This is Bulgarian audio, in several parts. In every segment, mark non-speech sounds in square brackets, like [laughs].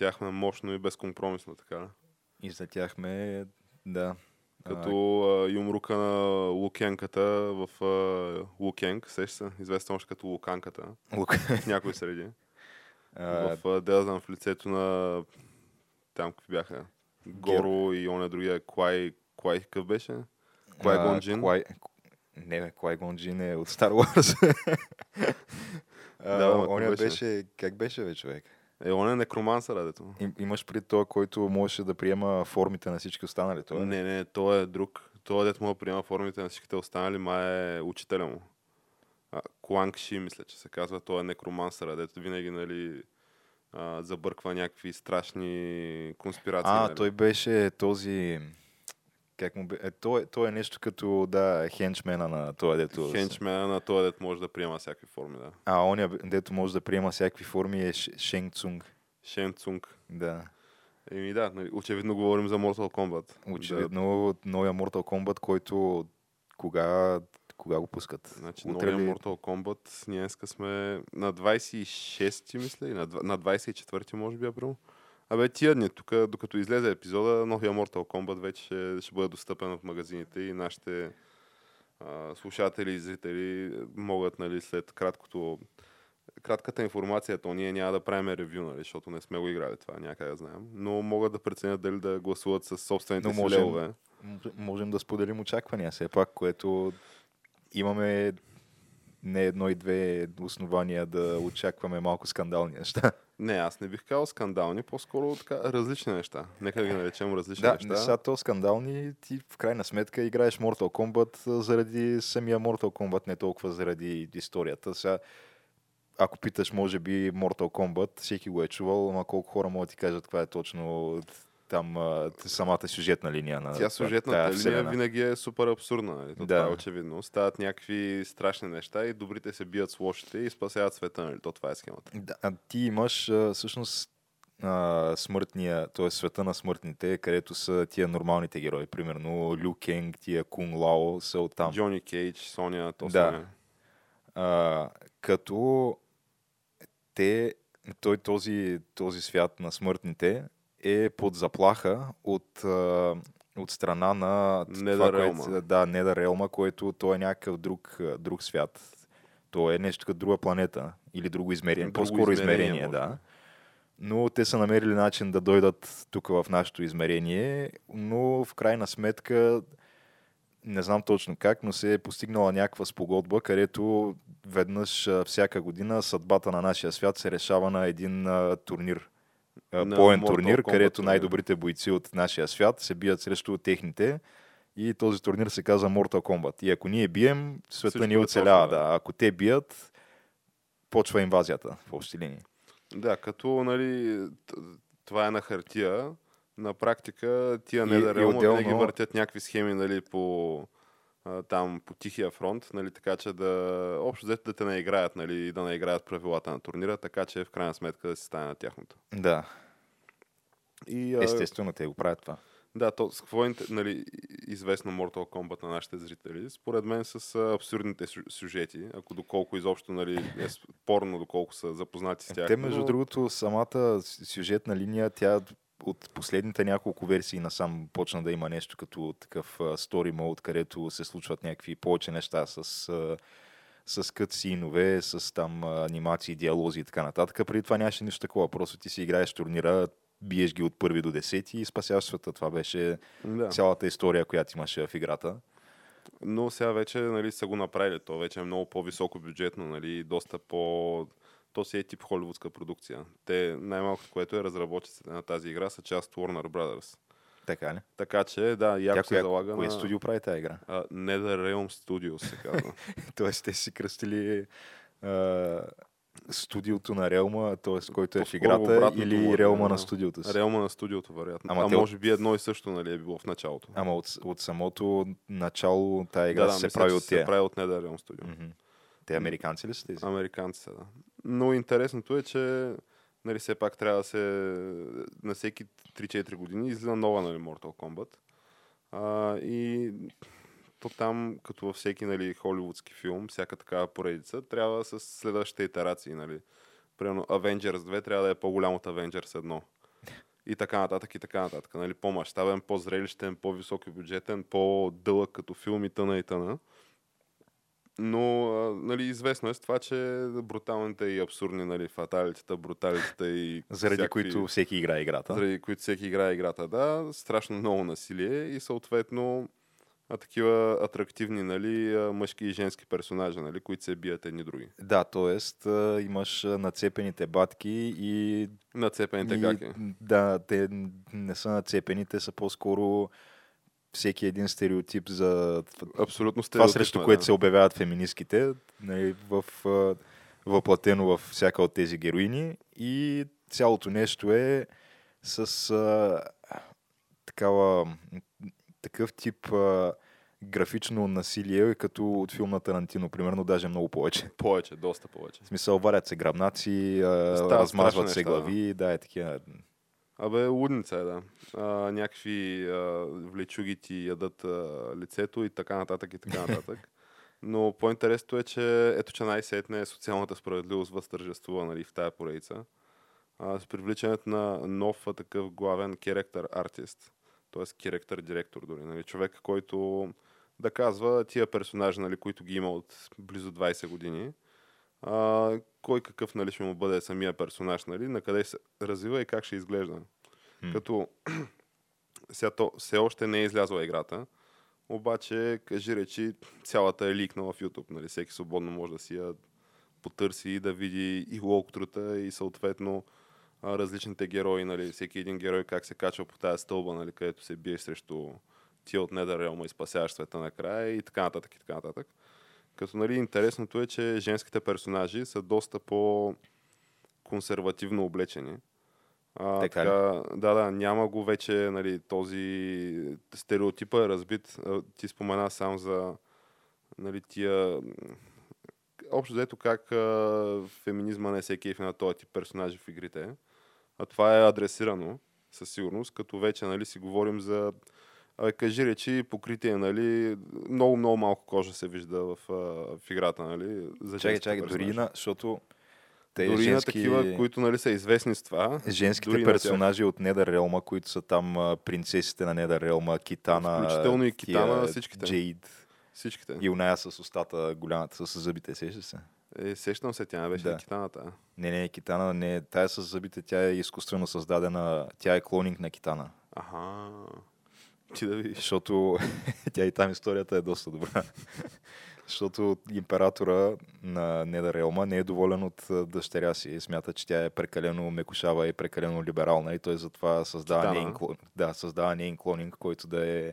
И излетяхме мощно и безкомпромисно, така ли? Излетяхме, да. Като а, юмрука на Лукенката в а, Лукенк, сеща се, известен още като Луканката, Лук. в някои среди. [laughs] А, в, а, да, знам, в лицето на там какви бяха. Горо и оня другия Клай, Клай какъв беше? Клай а, Гонджин. Клай... Не, бе, Клай Гонджин е от Star Wars. [laughs] а, Да, ама оня беше? беше... Как беше, бе, човек? Е, он е некромансър, дето. Им, имаш при това, който можеше да приема формите на всички останали. Той, е? Не, не, той е друг. Той, дето му приема формите на всичките останали, май е учителя му. А, Кланг Ши, мисля, че се казва. Той е некромансър, дето винаги, нали, а, забърква някакви страшни конспирации. А, нали. той беше този... Как му бе... Е, той, той е нещо като, да, хенчмена на това, дето... Хенчмена на този, дето може да приема всякакви форми, да. А, оня, дето може да приема всякакви форми е Шенг Цунг. Шен Цунг. Да. Еми да, нали, очевидно говорим за Mortal Kombat. Очевидно, новия Mortal Kombat, който кога, кога го пускат? Да, значи, Утре новия ли? Mortal Kombat, ние днеска сме на 26-ти, мисля, и на, на 24-ти, може би, април. Абе, тия дни, тук, докато излезе епизода, новия Mortal Kombat вече ще, ще бъде достъпен в магазините и нашите а, слушатели и зрители могат, нали, след краткото кратката информация, то ние няма да правим ревю, нали, защото не сме го играли това, някъде да знаем, но могат да преценят дали да гласуват с собствените Но си можем- левове. Можем да споделим очаквания, все пак, което имаме не едно и две основания да очакваме малко скандални неща. Не, аз не бих казал скандални, по-скоро така различни неща. Нека ги наречем различни Да, неща. не са то скандални, ти в крайна сметка играеш Mortal Kombat заради самия Mortal Kombat, не толкова заради историята. Сега, ако питаш, може би Mortal Kombat, всеки го е чувал, ама колко хора могат да ти кажат каква е точно там а, самата сюжетна линия на Тя тая сюжетната линия вселена. винаги е супер абсурдна. Нали? То Да. Това е очевидно. Стават някакви страшни неща и добрите се бият с лошите и спасяват света. Нали? То това е схемата. Да, а ти имаш а, всъщност а, смъртния, т.е. света на смъртните, където са тия нормалните герои. Примерно Лю Кенг, тия Кунг Лао са оттам. Джони Кейдж, Соня, то Да. А, като те, той, този, този свят на смъртните е под заплаха от, от страна на Недъреалма. което, да, което той е някакъв друг, друг свят. То е нещо като друга планета или друго измерение. Друго По-скоро измерение, измерение, може да. Но те са намерили начин да дойдат тук в нашето измерение, но в крайна сметка не знам точно как, но се е постигнала някаква спогодба, където веднъж всяка година съдбата на нашия свят се решава на един а, турнир. Поен турнир, където най-добрите бойци от нашия свят се бият срещу техните. И този турнир се казва Mortal Kombat. И ако ние бием, света Всичко ни е оцелява. да. Да. Ако те бият, почва инвазията в общи линии. Да, като нали, това е на хартия, на практика тия недъреалма отделно- винаги въртят някакви схеми нали, по, там, по тихия фронт, нали, така че да общо взето да те не играят, нали, и да не играят правилата на турнира, така че в крайна сметка да си стане на тяхното. Да, И, естествено те го правят това. Да, то с какво е нали, известно Mortal Kombat на нашите зрители? Според мен с абсурдните сю- сюжети, ако доколко изобщо нали, е спорно, доколко са запознати с тях. Те, между но- другото, самата сюжетна линия, тя от последните няколко версии насам почна да има нещо като такъв story mode, където се случват някакви повече неща с, а, с кът-синове, с там анимации, диалози и така нататък. Преди това нямаше нищо такова. Просто ти си играеш турнира, биеш ги от първи до десети и спасяваш света. Това беше Да. цялата история, която имаше в играта. Но сега вече нали, са го направили. То вече е много по-високо бюджетно, нали, доста по... То си е тип холивудска продукция. Те най-малкото, което е разработчиците на тази игра, са част Warner Brothers. Така ли? Така че, да, яко Тя, се коя, залага кое на... студио прави тази игра? А, NetherRealm Studios се казва. [laughs] Тоест, те си кръстили а, студиото на Реалма, т.е. който е в играта, или Реалма на студиото си. Реалма на студиото, вероятно. Ама а те- може би едно и също нали, е било в началото. Ама от, от самото начало тази игра да, да, се мисля, прави от се тия. прави от NetherRealm Studio. Мгм. Те американци ли са тези? Американци са, да. Но интересното е, че нали, все пак трябва да се на всеки 3-4 години излиза нова нали, Mortal Kombat. А, и то там, като във всеки нали, холивудски филм, всяка такава поредица, трябва с следващите итерации. Нали. Примерно Avengers 2 трябва да е по-голям от Avengers 1. И така нататък, и така нататък. Нали, по-масштабен, по-зрелищен, по-високи бюджетен, по-дълъг като филм и тъна и тъна. Но а, нали, известно е с това, че бруталните и абсурдни нали, фаталитета, бруталитета и Заради всякакви- които всеки играе играта. заради които всеки играе играта, да, страшно много насилие и съответно а, такива атрактивни нали, мъжки и женски персонажи, нали, които се бият едни други. Да, т.е. имаш нацепените батки и Нацепените И, гаки. Да, те не са нацепени, те са по-скоро всеки един стереотип за Абсолютно това, срещу е, което да. се обявяват феминистките, нали, в, въплатено във всяка от тези героини. И цялото нещо е с а, такава, такъв тип а, графично насилие, като от филм на Тарантино, примерно, даже много повече. [laughs] Повече, доста повече. В смисъл, варят се Стават размазват се глави, да, е такива. Абе, лудница е, да. А, някакви а, влечуги ти ядат а, лицето и така нататък и така [laughs] нататък. Но по-интересното е, че ето, че най-сетне социалната справедливост възтържествува нали, в тая поредица. А, с привличането на нов такъв главен керектър артист, т.е. керектър директор дори. Нали, човек, който да казва тия персонажи, нали, които ги има от близо 20 години, а, кой какъв нали, ще му бъде самия персонаж, нали, на къде се развива и как ще изглежда. М. Като [clears throat] сега то все още не е излязла играта, обаче, кажи речи, цялата е ликнала в YouTube. Нали? Всеки свободно може да си я потърси и да види и локтрута и съответно различните герои, нали? всеки един герой как се качва по тази стълба, нали? където се бие срещу тия от Недърелма и спасяваш света накрая и така нататък и така нататък. Като нали, интересното е, че женските персонажи са доста по консервативно облечени. А, Така така, да, да, няма го вече нали, този стереотипа е разбит. Ти спомена сам за нали, тия... Общо взето как а, феминизма не се кефи на този тип персонажи в игрите. А това е адресирано със сигурност, като вече нали, си говорим за кажи речи, покритие, нали, много, много малко кожа се вижда в, в играта, нали, за Чакай, чакай, дори на, защото те Дори женски, на такива, които нали, са известни с това. женските дори персонажи от Недър Реалма, които са там принцесите на Недър Реалма, Китана, Включително и Китана, всичките. Джейд Всичките. и оная с устата голямата, с зъбите, сещаш се? Е, сещам се, тя не беше Да. китаната. Не, не, Китана, не, тая с зъбите, тя е изкуствено създадена, тя е клонинг на Китана. Аха. Ти да видиш. Защото [laughs] тя и там историята е доста добра. [laughs] Защото императора на Недър Реалма не е доволен от дъщеря си. Смята, че тя е прекалено мекушава и прекалено либерална и той затова създава Китана. нейн, клон, да, създава нейн клонинг, който да е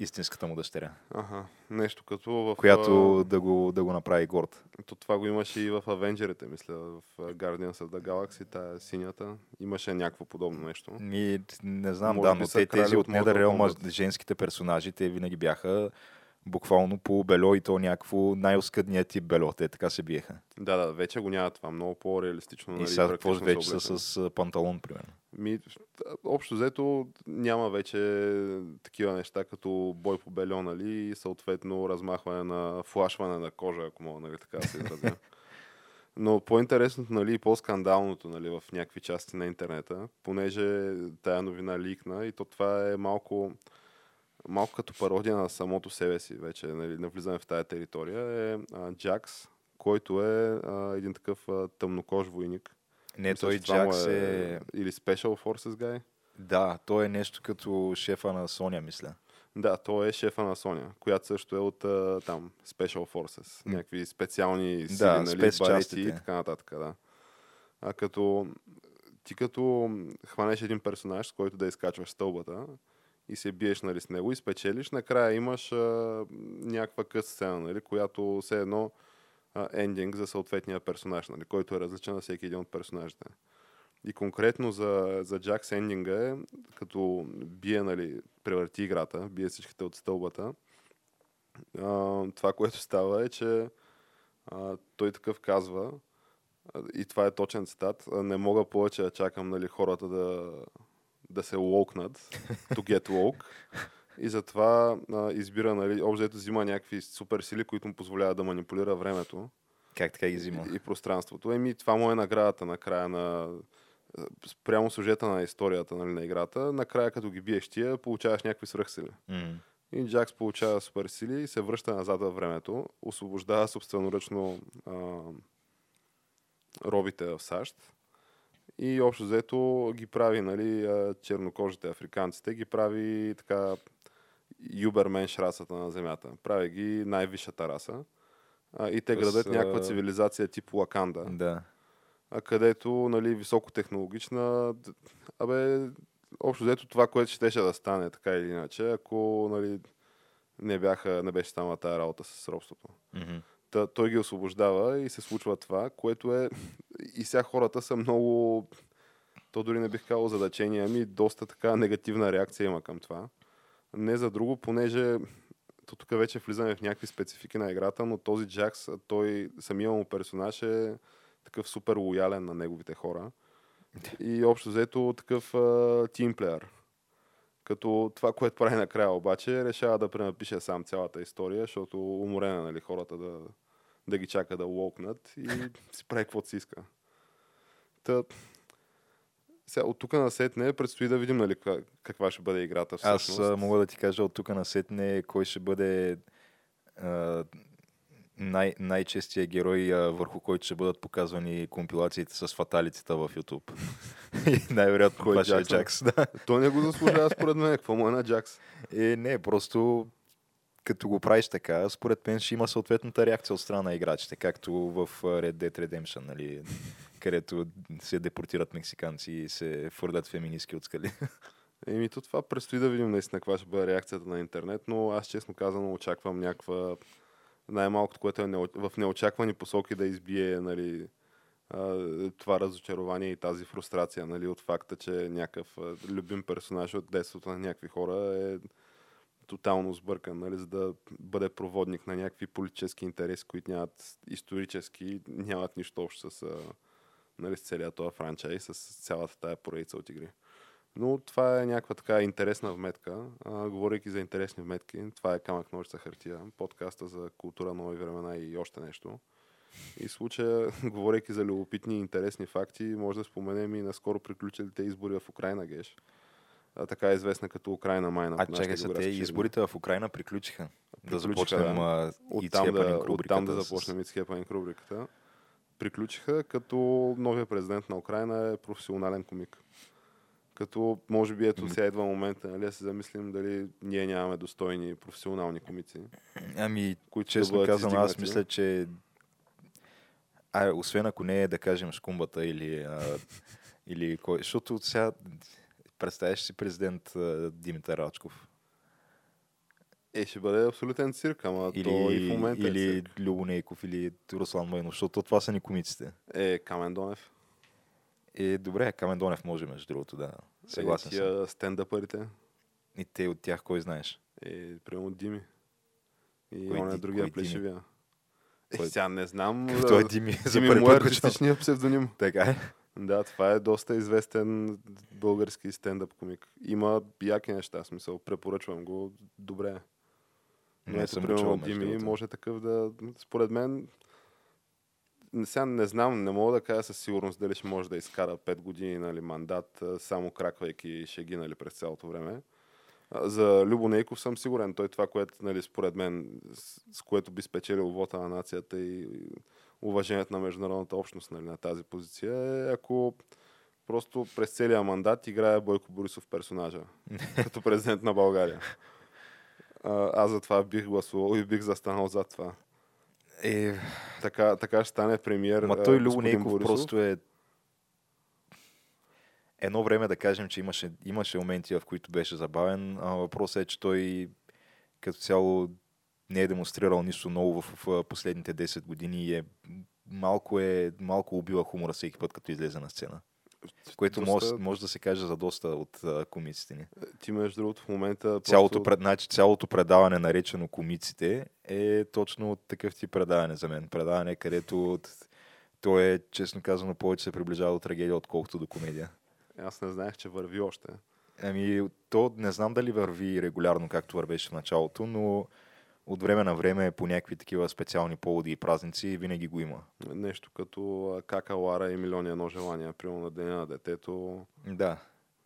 истинската му дъщеря, Аха. Нещо като в... която да го, да го направи горд. То това го имаше и в Авенджерите, мисля. В Guardians of the Galaxy, тая синята. Имаше някакво подобно нещо. Ми, не знам, Може да, но те, тези от Недър Реалма, женските персонажи, те винаги бяха буквално по бело и то някакво най-оскъдният тип бело. Те така се биеха. Да, да, вече го няма това. Много по-реалистично. И нали, сега какво вече са с панталон, примерно. Ми, общо взето няма вече такива неща като бой по бельо, нали, и съответно размахване на флашване на кожа, ако мога нали, така да се изразя. [laughs] Но по-интересното нали, и по-скандалното нали, в някакви части на интернета, понеже тая новина ликна и то това е малко, малко като пародия на самото себе си, вече нали, навлизаме в тая територия, е а, Джакс, който е а, един такъв а, тъмнокож войник. Не, Мисля, той Джакс е... Или Special Forces guy. Да, той е нещо като шефа на Соня, мисля. Да, той е шефа на Соня, която също е от а, там Special Forces. М. Някакви специални сили, Да, нали, барети и така нататък. Да. А като ти като хванеш един персонаж, с който да изкачваш стълбата и се биеш нали, с него и спечелиш, накрая имаш а, някаква къс сцена, нали, която все едно ендинг за съответния персонаж, нали, който е различен на всеки един от персонажите. И конкретно за, за Джакс ендинга е, като бие, нали, превърти играта, бие всичките от стълбата, а, това, което става е, че а, той такъв казва, и това е точен цитат, не мога повече да чакам нали, хората да, да се локнат, to get woke. [laughs] И затова а, избира, нали, общо взима някакви супер сили, които му позволяват да манипулира времето Как така ги взима? и, и пространството. Еми, това му е наградата на края на прямо сюжета на историята нали, на играта. Накрая, като ги биеш тия, получаваш някакви свръхсили. М. И Джакс получава супер сили и се връща назад във времето, освобождава собственоръчно а, робите в САЩ и общо взето ги прави, нали, чернокожите африканците, ги прави така юберменш расата на Земята. Прави ги най-висшата раса. А, и те С, градат а, някаква цивилизация тип Лаканда Да. а където, нали, високотехнологична, абе, общо взето това, което щеше да стане, така или иначе, ако, нали, не, бяха, не беше станала тази работа с робството. Та, той ги освобождава и се случва това, което е... И сега хората са много... То дори не бих казал задачени, ами доста така негативна реакция има към това. Не за друго, понеже то тук вече влизаме в някакви специфики на играта, но този Джакс, той, самия му персонаж е такъв супер лоялен на неговите хора. И общо взето такъв тимплеер. Като това, което прави накрая обаче, решава да пренапише сам цялата история, защото уморена нали, хората да, да ги чака да локнат и си прави каквото си иска. Та, сега, от тук на сетне предстои да видим нали, каква, ще бъде играта всъщност. Аз мога да ти кажа от тук на сетне кой ще бъде а, най- най-честия герой, а, върху който ще бъдат показвани компилациите с фаталицата в YouTube. [laughs] И най-вероятно Кой това ще е? Джакс. Да. Той не го заслужава според мен. Какво му е на Джакс? Е, не, просто като го правиш така, според мен ще има съответната реакция от страна на играчите, както в Red Dead Redemption, нали, където се депортират мексиканци и се фърлят феминистки от скали. Еми, то това предстои да видим наистина каква ще бъде реакцията на интернет, но аз честно казано очаквам някаква най-малкото, което е в неочаквани посоки да избие нали, това разочарование и тази фрустрация нали, от факта, че някакъв любим персонаж от детството на някакви хора е тотално сбъркан, нали, за да бъде проводник на някакви политически интереси, които нямат исторически, нямат нищо общо с, нали, с целият този франчайз, с цялата тая поредица от игри. Но това е някаква така интересна вметка. А, говорейки за интересни вметки, това е Камък ножица хартия, подкаста за култура, нови времена и още нещо. И в случая, [laughs] говорейки за любопитни и интересни факти, може да споменем и наскоро приключилите избори в Украина, Геш. А, така е известна като Украина майна. А чакай се, те изборите в Украина приключиха. Да Приключиха, започнем да. Оттам да, оттам да с- започнем It's Happening рубриката. Приключиха, като новия президент на Украина е професионален комик. Като, може би, ето М. сега идва момента, нали, да се замислим дали ние нямаме достойни професионални комици, Ами, които честно да казвам, аз мисля, че а, освен ако не е, да кажем, скумбата или, а, или кой, защото сега представяш си президент а, Димитър Рачков Е, ще бъде абсолютен цирк, ама или, то и в момента е или цирк. Любо Нейков или Руслан Майнов, защото това са ни комиците. Е, Камен Донев. Е, добре, Камен Донев може, между другото, да. Съгласен е, съм. тия стендъпърите. И те от тях кой знаеш? Е, примерно Дими. И Кой он е другия плешивия. Е, сега не знам. [laughs] Като е Дими за Дими първи му е артистичният псевдоним. Така е. Да, това е доста известен български стендъп комик. Има яки неща, смисъл. Препоръчвам го. Добре. Не съм примерно, Дими може такъв да... Според мен, сега не знам, не мога да кажа със сигурност дали ще може да изкара 5 години нали, мандат, само краквайки шеги нали, през цялото време. За Любо Нейков съм сигурен. Той това, което нали, според мен, с което би спечелил вота на нацията и уважението на международната общност нали, на тази позиция е ако просто през целия мандат играе Бойко Борисов персонажа [laughs] като президент на България. Аз за това бих гласувал и бих застанал зад това. Е, Така, така ще стане премиер. Ма той Любо Нейков Борисов. просто е... Едно време да кажем, че имаше, имаше моменти, в които беше забавен, а въпросът е, че той като цяло не е демонстрирал нищо ново в, в последните 10 години и е малко, е, малко убива хумора всеки път, като излезе на сцена. Което Доста- може, може да се каже за доста от а, комиците ни. Ти между другото в момента Цялото, просто... пред, значи, цялото предаване, наречено комиците, е точно от такъв тип предаване за мен. Предаване, където от- то е, честно казано, повече се приближава до трагедия, отколкото до комедия. Аз не знаех, че върви още. Ами, то не знам дали върви регулярно, както вървеше в началото, но от време на време по някакви такива специални поводи и празници винаги го има. Нещо като Кака Лара и милиони едно желания, примерно на деня на детето, Да,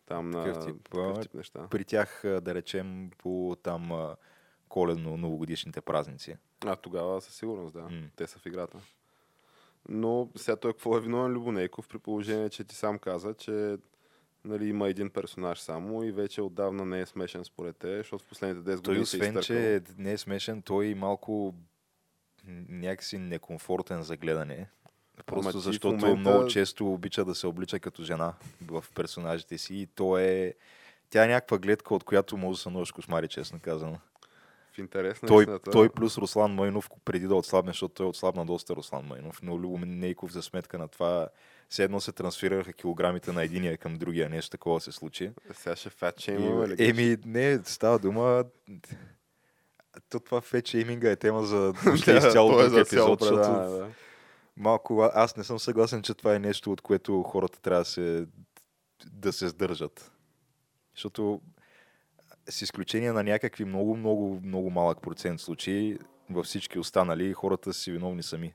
там на Такъв тип. такъв тип неща. при тях, да речем, по там коледно-новогодишните празници. А тогава със сигурност, да. М. Те са в играта. Но сега той какво е виновен Любонейков, при положение, че ти сам каза, че нали, има един персонаж само и вече отдавна не е смешен според те, защото в последните 10 Той години се освен, изтъркал. че не е смешен, той е малко някакси некомфортен за гледане. Просто в защото момента- много често обича да се облича като жена в персонажите си и то е... Тя е някаква гледка, от която може да се носиш кошмари, честно казано. В интерес на Той, истината, той плюс Руслан Майнов, преди да отслабне, защото той отслабна доста Руслан Майнов, но Любо Нейков за сметка на това все едно се трансферираха килограмите на единия към другия, нещо такова се случи. сега ще фат И, шеймваме ли? еми, не, става дума. То това фет шейминга е тема за [laughs] въобще изцяло е друг епизод, защото малко, аз не съм съгласен, че това е нещо, от което хората трябва да се, да се сдържат. Защото с изключение на някакви много, много, много малък процент случаи, във всички останали, хората си виновни сами.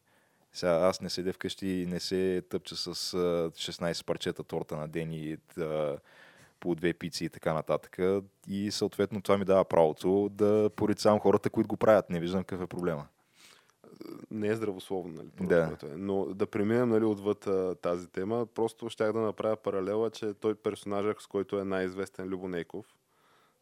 Сега аз не седя вкъщи и не се тъпча с а, 16 парчета торта на ден и а, по две пици и така нататък. И съответно това ми дава правото да порицавам хората, които го правят. Не виждам какъв е проблема. не е здравословно, нали? Да. Е. Но да преминем нали, отвъд а, тази тема, просто щях да направя паралела, че той персонажът, с който е най-известен Любо Нейков,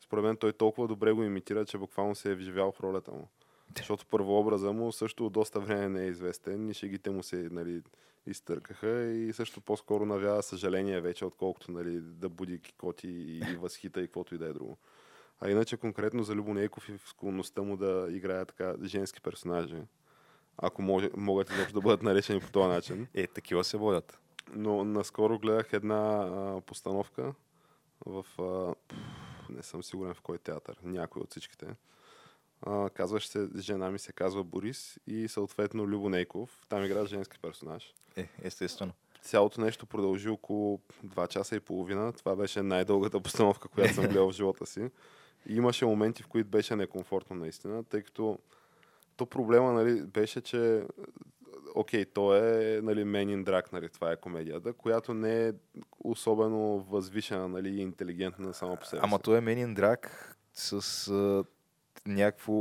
според мен той толкова добре го имитира, че буквално се е вживял в ролята му. Защото първообраза му също доста време не е известен и шегите му се нали, изтъркаха и също по-скоро навява съжаление вече, отколкото нали, да буди кикоти и, и възхита и каквото и да е друго. А иначе конкретно за Любо Нейков и в склонността му да играе така женски персонажи, ако може, могат изобщо да бъдат наречени по този начин. Е, такива се водят. Но наскоро гледах една а, постановка в... А, не съм сигурен в кой театър, някой от всичките. А, казваше се, жена ми се казва Борис и съответно Любо Нейков. Там игра женски персонаж. Е, естествено. Цялото нещо продължи около 2 часа и половина. Това беше най-дългата постановка, която съм гледал в живота си. И имаше моменти, в които беше некомфортно наистина, тъй като то проблема нали, беше, че окей, то е нали, Men in Drag, нали, това е комедията, която не е особено възвишена нали, и интелигентна само по себе Ама си. той е Менин Драк с а, някакво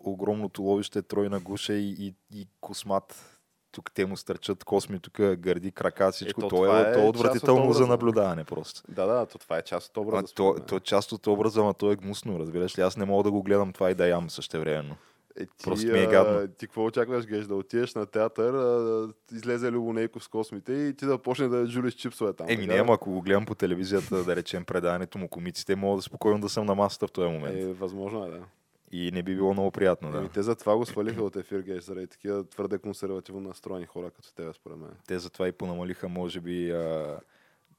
огромно туловище, тройна гуша и, и, и космат. Тук те му стърчат косми, тук гърди, крака, всичко. Ето, то, това е, е то е от отвратително за наблюдаване просто. Да, да, то това е част от А, образа. то, според мен. то е част от образа, ама то е гнусно, разбираш ли? Аз не мога да го гледам това и да ям същевременно. Е, ти, Просто ми е гадно. ти какво очакваш, Геш, да отидеш на театър, а, излезе Любо Нейков с космите и ти да почне да жулиш чипсове там. Еми не, ама ако го гледам по телевизията, да речем предаването му комиците, мога да спокойно да съм на масата в този момент. Е, възможно е, да. И не би било много приятно, да. Еми, те затова го свалиха от ефир, Геш, заради такива твърде консервативно настроени хора като тебе, според мен. Те затова и понамалиха, може би, а,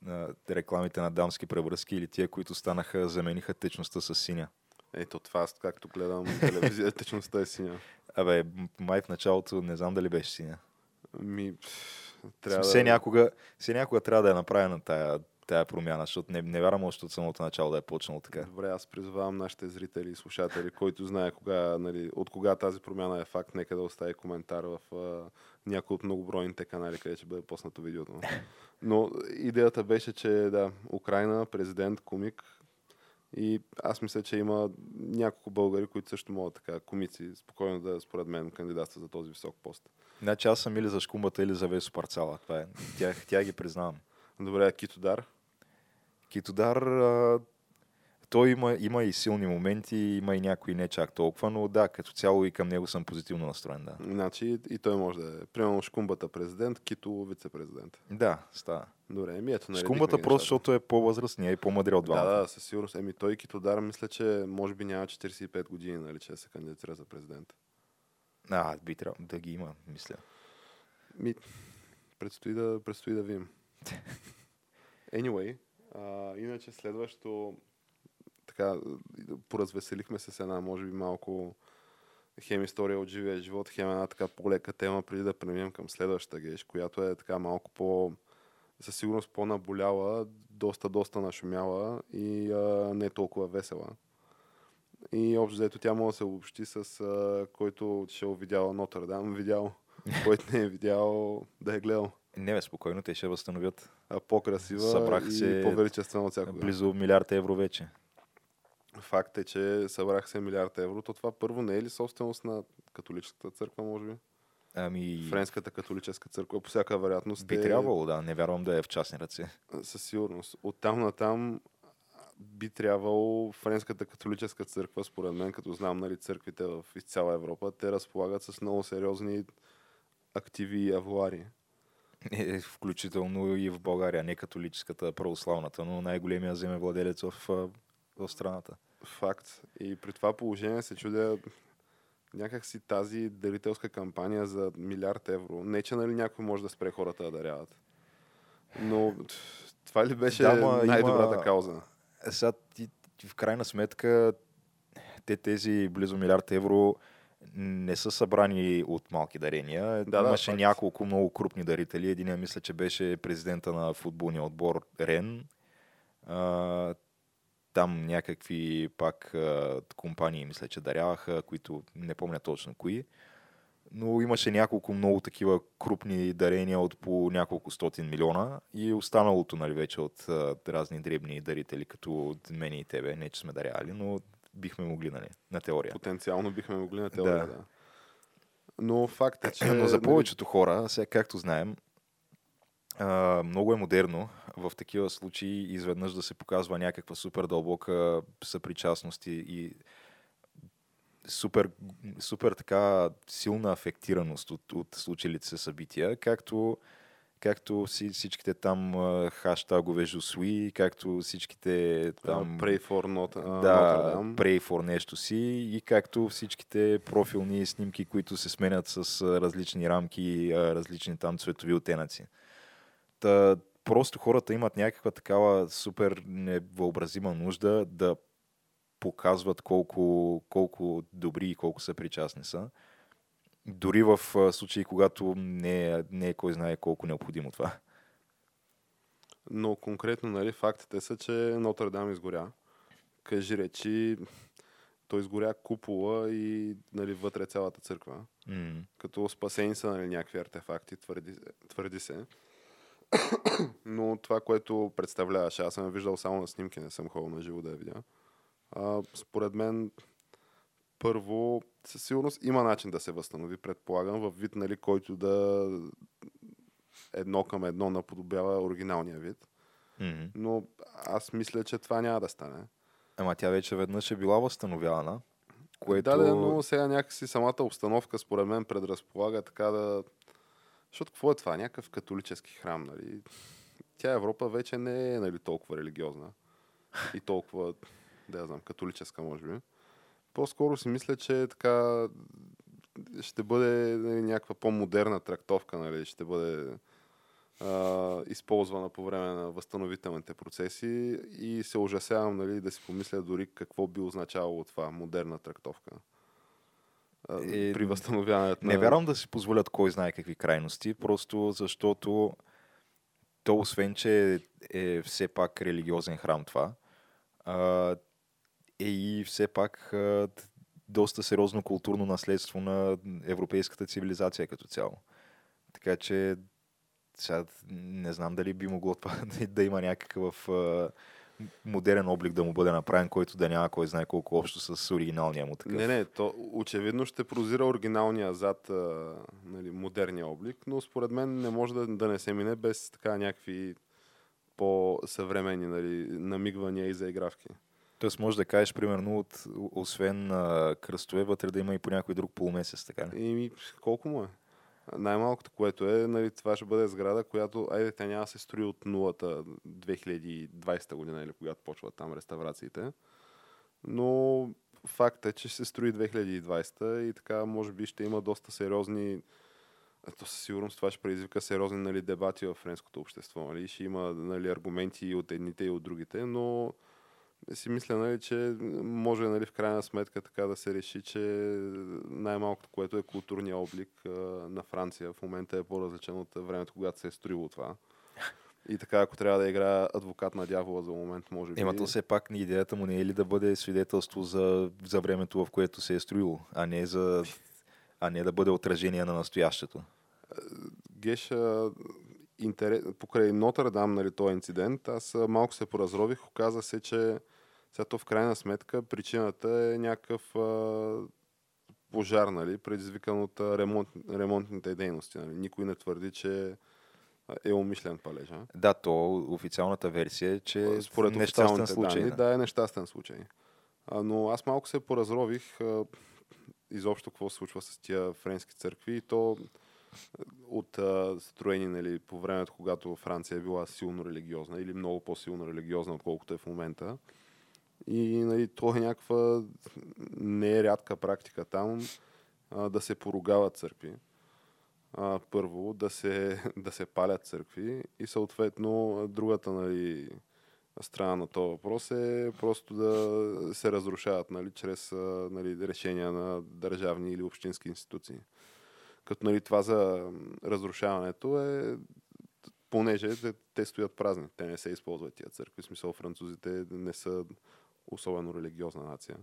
а, рекламите на дамски превръзки или тия, които станаха, замениха течността с синя. Ето това, аз както гледам [laughs] телевизия, течността е синя. Абе, май в началото не знам дали беше синя. Ми, Трябва все, да... някога, все някога трябва да я направя тая, тая промяна, защото не, не вярвам още от самото начало да е почнало така. Добре, аз призвавам нашите зрители и слушатели, който знае кога, нали, от кога тази промяна е факт, нека да остави коментар в а, някои от многобройните канали, къде ще бъде поснато видеото. Но идеята беше, че да, Украина, президент, комик и аз мисля, че има няколко българи, които също могат така, комици, спокойно да, според мен, кандидатства за този висок пост. Значи аз съм или за шкумбата, или за Весо Парцала. Това е. Тях, тя ги признавам. Добре, а Китодар. Китодар, а, той има, има и силни моменти, има и някои не чак толкова, но да, като цяло и към него съм позитивно настроен, да. Значи и той може да е. Примерно Шкумбата президент, Кито вице-президент. Да, става. Добре, ми ето. С наредихме кумбата ги просто, нещата. защото е по-възрастния и по-мъдре от двамата. Да, да, със сигурност. Еми той Китодар мисля, че може би няма 45 години, нали, че да се кандидатира за президент. А, би трябвало да ги има, мисля. Ми, предстои да, предстои да видим. [laughs] Anyway, а, иначе следващо така, поразвеселихме се с една, може би малко хем история от живия живот, хем една така по-лека тема, преди да преминем към следващата геш, която е така малко по със сигурност по-наболяла, доста, доста нашумяла и а, не толкова весела. И общо взето тя може да се обобщи с а, който ще е видял Нотърдам, видял, [laughs] който не е видял да е гледал. Не, бе, спокойно, те ще възстановят. А по-красива Събраха и се по-величествена от всякога. Близо милиард евро вече. Факт е, че събрах се милиард евро. То това първо не е ли собственост на католическата църква, може би? Ами, Френската католическа църква, по всяка вероятност. би е- трябвало, да. Не вярвам да е в частни ръце. Със сигурност. От там на там би трябвало Френската католическа църква, според мен, като знам нали, църквите в из цяла Европа, те разполагат с много сериозни активи и авуари. Е, включително и в България, не католическата, православната, но най-големия земевладелец в, в страната. Факт. И при това положение се чудя някак си тази дарителска кампания за милиард евро. Не, че нали, някой може да спре хората да даряват. Но това ли беше Да, ма най-добрата има- кауза? Е, Сега, ти, ти в крайна сметка, те тези близо милиард евро не са събрани от малки дарения. Да, да, Имаше факт. няколко много крупни дарители. Единия мисля, че беше президента на футболния отбор Рен. А, там някакви пак компании, мисля, че даряваха, които не помня точно кои. Но имаше няколко много такива крупни дарения от по няколко стотин милиона и останалото нали, вече от разни дребни дарители, като от мен и тебе. Не, че сме даряли, но бихме могли, нали, на теория. Потенциално бихме могли на теория, Да. да. Но факт е, че... [clears throat] Но за повечето хора, сега както знаем, а, много е модерно в такива случаи изведнъж да се показва някаква супер дълбока съпричастност и, и супер, супер така силна афектираност от, от случилите се събития, както, както си, всичките там хаштагове Жусуи, както всичките Там... Pray for not, uh, да, Dame. Pray for нещо си и както всичките профилни снимки, които се сменят с различни рамки, различни там цветови оттенъци. Та, просто хората имат някаква такава супер невъобразима нужда да показват колко, колко добри и колко са причастни са. Дори в случаи, когато не е, не е кой знае колко необходимо това. Но конкретно, нали, фактите са, че Нотър Дам изгоря. Кажи речи, той изгоря купола и нали, вътре цялата църква. М. Като спасени са нали, някакви артефакти, твърди, твърди се. [coughs] Но това, което представляваше, аз съм виждал само на снимки, не съм ходил на живо да я видя. А, според мен, първо, със сигурност има начин да се възстанови, предполагам, в вид, нали, който да едно към едно наподобява оригиналния вид. М. Но аз мисля, че това няма да стане. Ама тя вече веднъж е била възстановявана, което... Да, да, но сега някакси самата обстановка, според мен, предразполага така да... Защото какво е това? Някакъв католически храм, нали? Тя Европа вече не е нали, толкова религиозна и толкова, да я знам, католическа, може би. По-скоро си мисля, че така ще бъде нали, някаква по-модерна трактовка, нали? ще бъде а, използвана по време на възстановителните процеси и се ужасявам нали, да си помисля дори какво би означавало това модерна трактовка. Е, при възстановяването Не на... вярвам да си позволят кой знае какви крайности, просто защото то освен, че е все пак религиозен храм това, а, е и все пак а, доста сериозно културно наследство на европейската цивилизация като цяло. Така че сега не знам дали би могло това да, [laughs] да има някакъв а, модерен облик да му бъде направен, който да няма кой знае колко общо с оригиналния му такъв. Не, не, то очевидно ще прозира оригиналния зад а, нали, модерния облик, но според мен не може да, да не се мине без така някакви по-съвременни нали, намигвания и заигравки. Тоест може да кажеш, примерно, от, освен а, кръстове, вътре да има и по някой друг полумесец, така ли? И колко му е? Най-малкото, което е, нали, това ще бъде сграда, която, айде, тя няма се строи от нулата 2020 година или когато почват там реставрациите. Но факт е, че ще се строи 2020 и така, може би, ще има доста сериозни ето със сигурност това ще предизвика сериозни нали, дебати в френското общество. Нали? Ще има нали, аргументи и от едните и от другите, но си мисля, нали, че може нали, в крайна сметка така да се реши, че най-малкото, което е културния облик а, на Франция в момента е по-различен от времето, когато се е строило това. И така, ако трябва да играе адвокат на дявола за момент, може би. Ема то все пак идеята му не е ли да бъде свидетелство за, за времето, в което се е строило, а не, за, а не да бъде отражение на настоящето. Геша, интерес, покрай Нотър Дам, нали, този инцидент, аз малко се поразрових. Оказа се, че сега то в крайна сметка причината е някакъв а, пожар, нали, предизвикан от ремонт, ремонтните дейности. Нали. Никой не твърди, че е умишлен палеж. А? Да, то официалната версия е, че Според нещастен случай. данни, да. да, е нещастен случай. А, но аз малко се поразрових а, изобщо какво се случва с тия френски църкви и то от а, строени нали, по времето, когато Франция е била силно религиозна или много по-силно религиозна, отколкото е в момента. И нали, то е някаква не е практика там а, да се поругават църкви. А, първо, да се, [laughs] да се палят църкви и съответно другата нали, страна на този въпрос е просто да се разрушават нали, чрез нали, решения на държавни или общински институции. Като нали, това за разрушаването е понеже те, те стоят празни. Те не се използват тия църкви. В смисъл французите не са особено религиозна нация.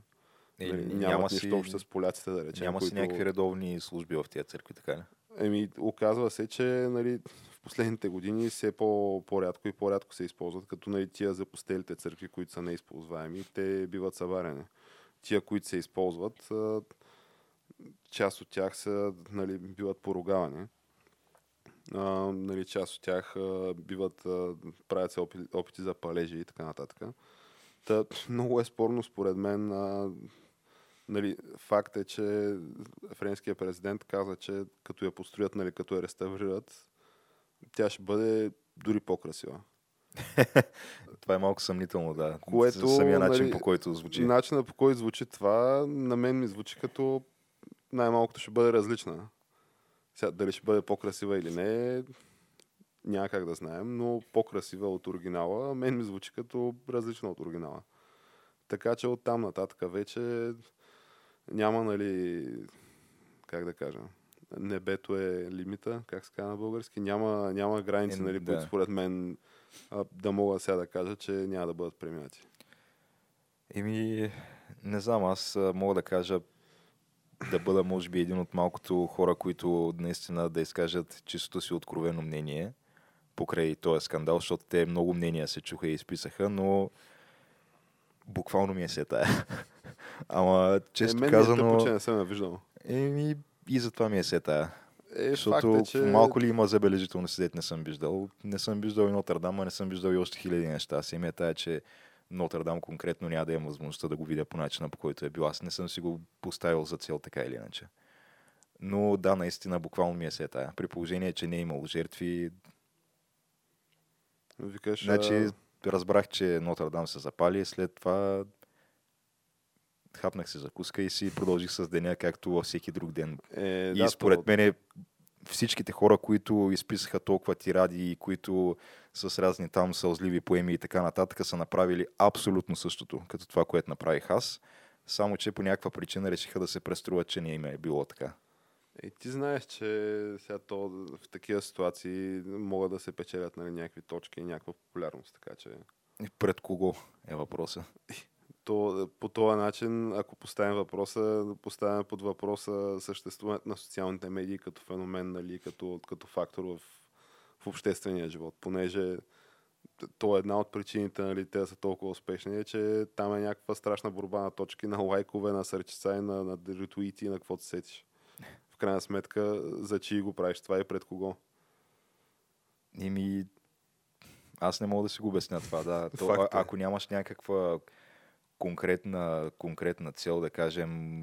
Е, Нали, няма, нямат си, нищо общо с поляците, да речем. няма си които... някакви редовни служби в тия църкви, така ли? Еми, оказва се, че нали, в последните години все по, по-рядко и по-рядко се използват, като нали, тия запустелите църкви, които са неизползваеми, те биват събаряни. Тия, които се използват, част от тях са, нали, биват поругавани. А, нали, част от тях а, биват, а, правят се опити, опити за палежи и така нататък. Та, много е спорно, според мен, а, нали, факт е, че френският президент каза, че като я построят, нали, като я реставрират, тя ще бъде дори по-красива. [laughs] Това е малко съмнително, да. Което, самия начин, нали, по който звучи. Начинът по който звучи това, на мен ми звучи като най-малкото ще бъде различна. Сега, дали ще бъде по-красива или не, няма как да знаем, но по-красива от оригинала, мен ми звучи като различна от оригинала. Така че оттам нататък вече няма, нали, как да кажа, небето е лимита, как се казва на български, няма, няма граници, Е, нали, да. които според мен а, да мога сега да кажа, че няма да бъдат преминати. Еми, не знам, аз мога да кажа да бъда, може би, един от малкото хора, които наистина да изкажат чистото си откровено мнение покрай този скандал, защото те много мнения се чуха и изписаха, но буквално ми е се тая. [laughs] Ама, често е, мен казано... Ми е тъпо, че не съм я виждал. Еми, и затова ми е се тая. Е, Защото факт е, че... малко ли има забележително седет не съм виждал. Не съм виждал и Нотърдам, а не съм виждал и още хиляди неща. Семия тая, че Нотърдам конкретно няма да имам възможността да го видя по начина, по който е бил. Аз не съм си го поставил за цел така или иначе. Но да, наистина, буквално ми е се тая. При положение, че не е имало жертви, Викаш, значи разбрах, че Нотърдам се запали, след това хапнах се закуска и си продължих с деня, както във всеки друг ден. Е, И да, според то- мен всичките хора, които изписаха толкова тиради и които с разни там сълзливи поеми и така нататък са направили абсолютно същото, като това, което направих аз. Само, че по някаква причина решиха да се преструват, че не им е било така. Е, ти знаеш, че сега то, в такива ситуации могат да се печелят нали, някакви точки и някаква популярност, така че И пред кого е въпроса? [laughs] то, по този начин, ако поставим въпроса, поставяме под въпроса съществуването на социалните медии като феномен, нали, като, като фактор в, в обществения живот, понеже то е една от причините, нали, те са толкова успешни, е, че там е някаква страшна борба на точки, на лайкове, на сърчица и на, на ретуити и на каквото се сетиш. В крайна сметка, за чии го правиш това и пред кого. Ими, аз не мога да си го обясня това. Да. То, а, е. ако нямаш някаква конкретна, конкретна цел, да кажем,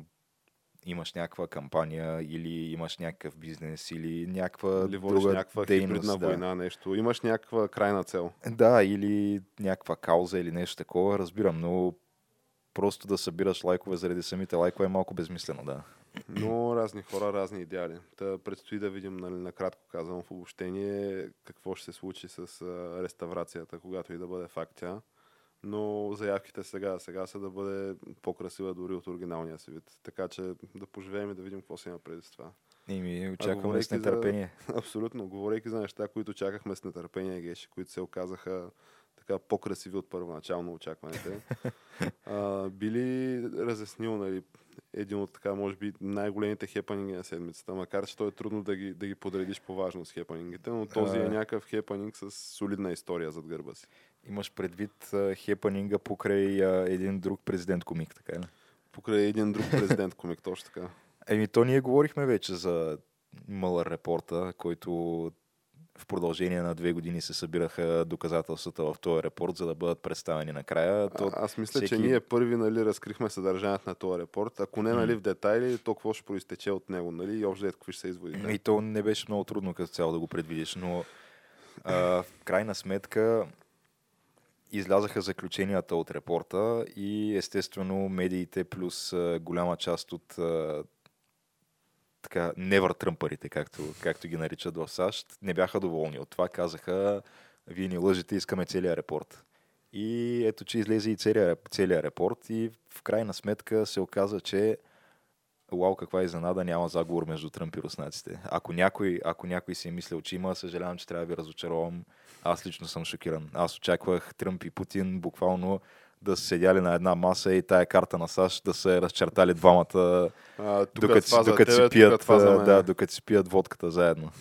имаш някаква кампания или имаш някакъв бизнес или някаква Или друга някаква дейност. да. война, нещо. Имаш някаква крайна цел. Да, или някаква кауза или нещо такова, разбирам, но просто да събираш лайкове заради самите лайкове е малко безмислено, да. Но разни хора, разни идеали. Та предстои да видим, нали, накратко казвам в обобщение, какво ще се случи с реставрацията, когато и да бъде факт тя. Но заявките сега, сега са да бъде по-красива дори от оригиналния си вид. Така че да поживеем и да видим какво се има преди това. И ми очакваме с нетърпение. [laughs] Абсолютно. Говорейки за неща, които чакахме с нетърпение, Геши, които се оказаха така по-красиви от първоначално очакваните. [laughs] а, били разяснил, нали, един от така, може би, най-големите хепанинги на седмицата, макар че то е трудно да ги, да ги подредиш по важност хепанингите, но този е някакъв хепанинг с солидна история зад гърба си. Имаш предвид хепанинга покрай а, един друг президент комик, така ли? Покрай един друг президент комик, точно така. Еми, то ние говорихме вече за Мълър репорта, който в продължение на две години се събираха доказателствата в този репорт, за да бъдат представени накрая. То, А, аз мисля, че всеки- ние първи нали, разкрихме съдържанието на този репорт. Ако не нали, в детайли, то какво ще проистече от него, нали? И общо какви ще са изводите. И то не беше много трудно като цяло да го предвидиш, но а, в крайна сметка излязаха заключенията от репорта и естествено медиите плюс голяма част от така, невър тръмпарите, както, както ги наричат в САЩ, не бяха доволни от това. Казаха, вие ни лъжите, искаме целият репорт. И ето, че излезе и целият, целият репорт и в крайна сметка се оказа, че Уау, каква изненада, няма заговор между Тръмп и руснаците. Ако някой, ако някой си е мислил, че има, съжалявам, че трябва да ви разочаровам. Аз лично съм шокиран. Аз очаквах Тръмп и Путин буквално да са седяли на една маса и тая карта на САЩ да се разчертали двамата, А, тук докато, си, за докато тебе, си пият, да, докато си водката заедно.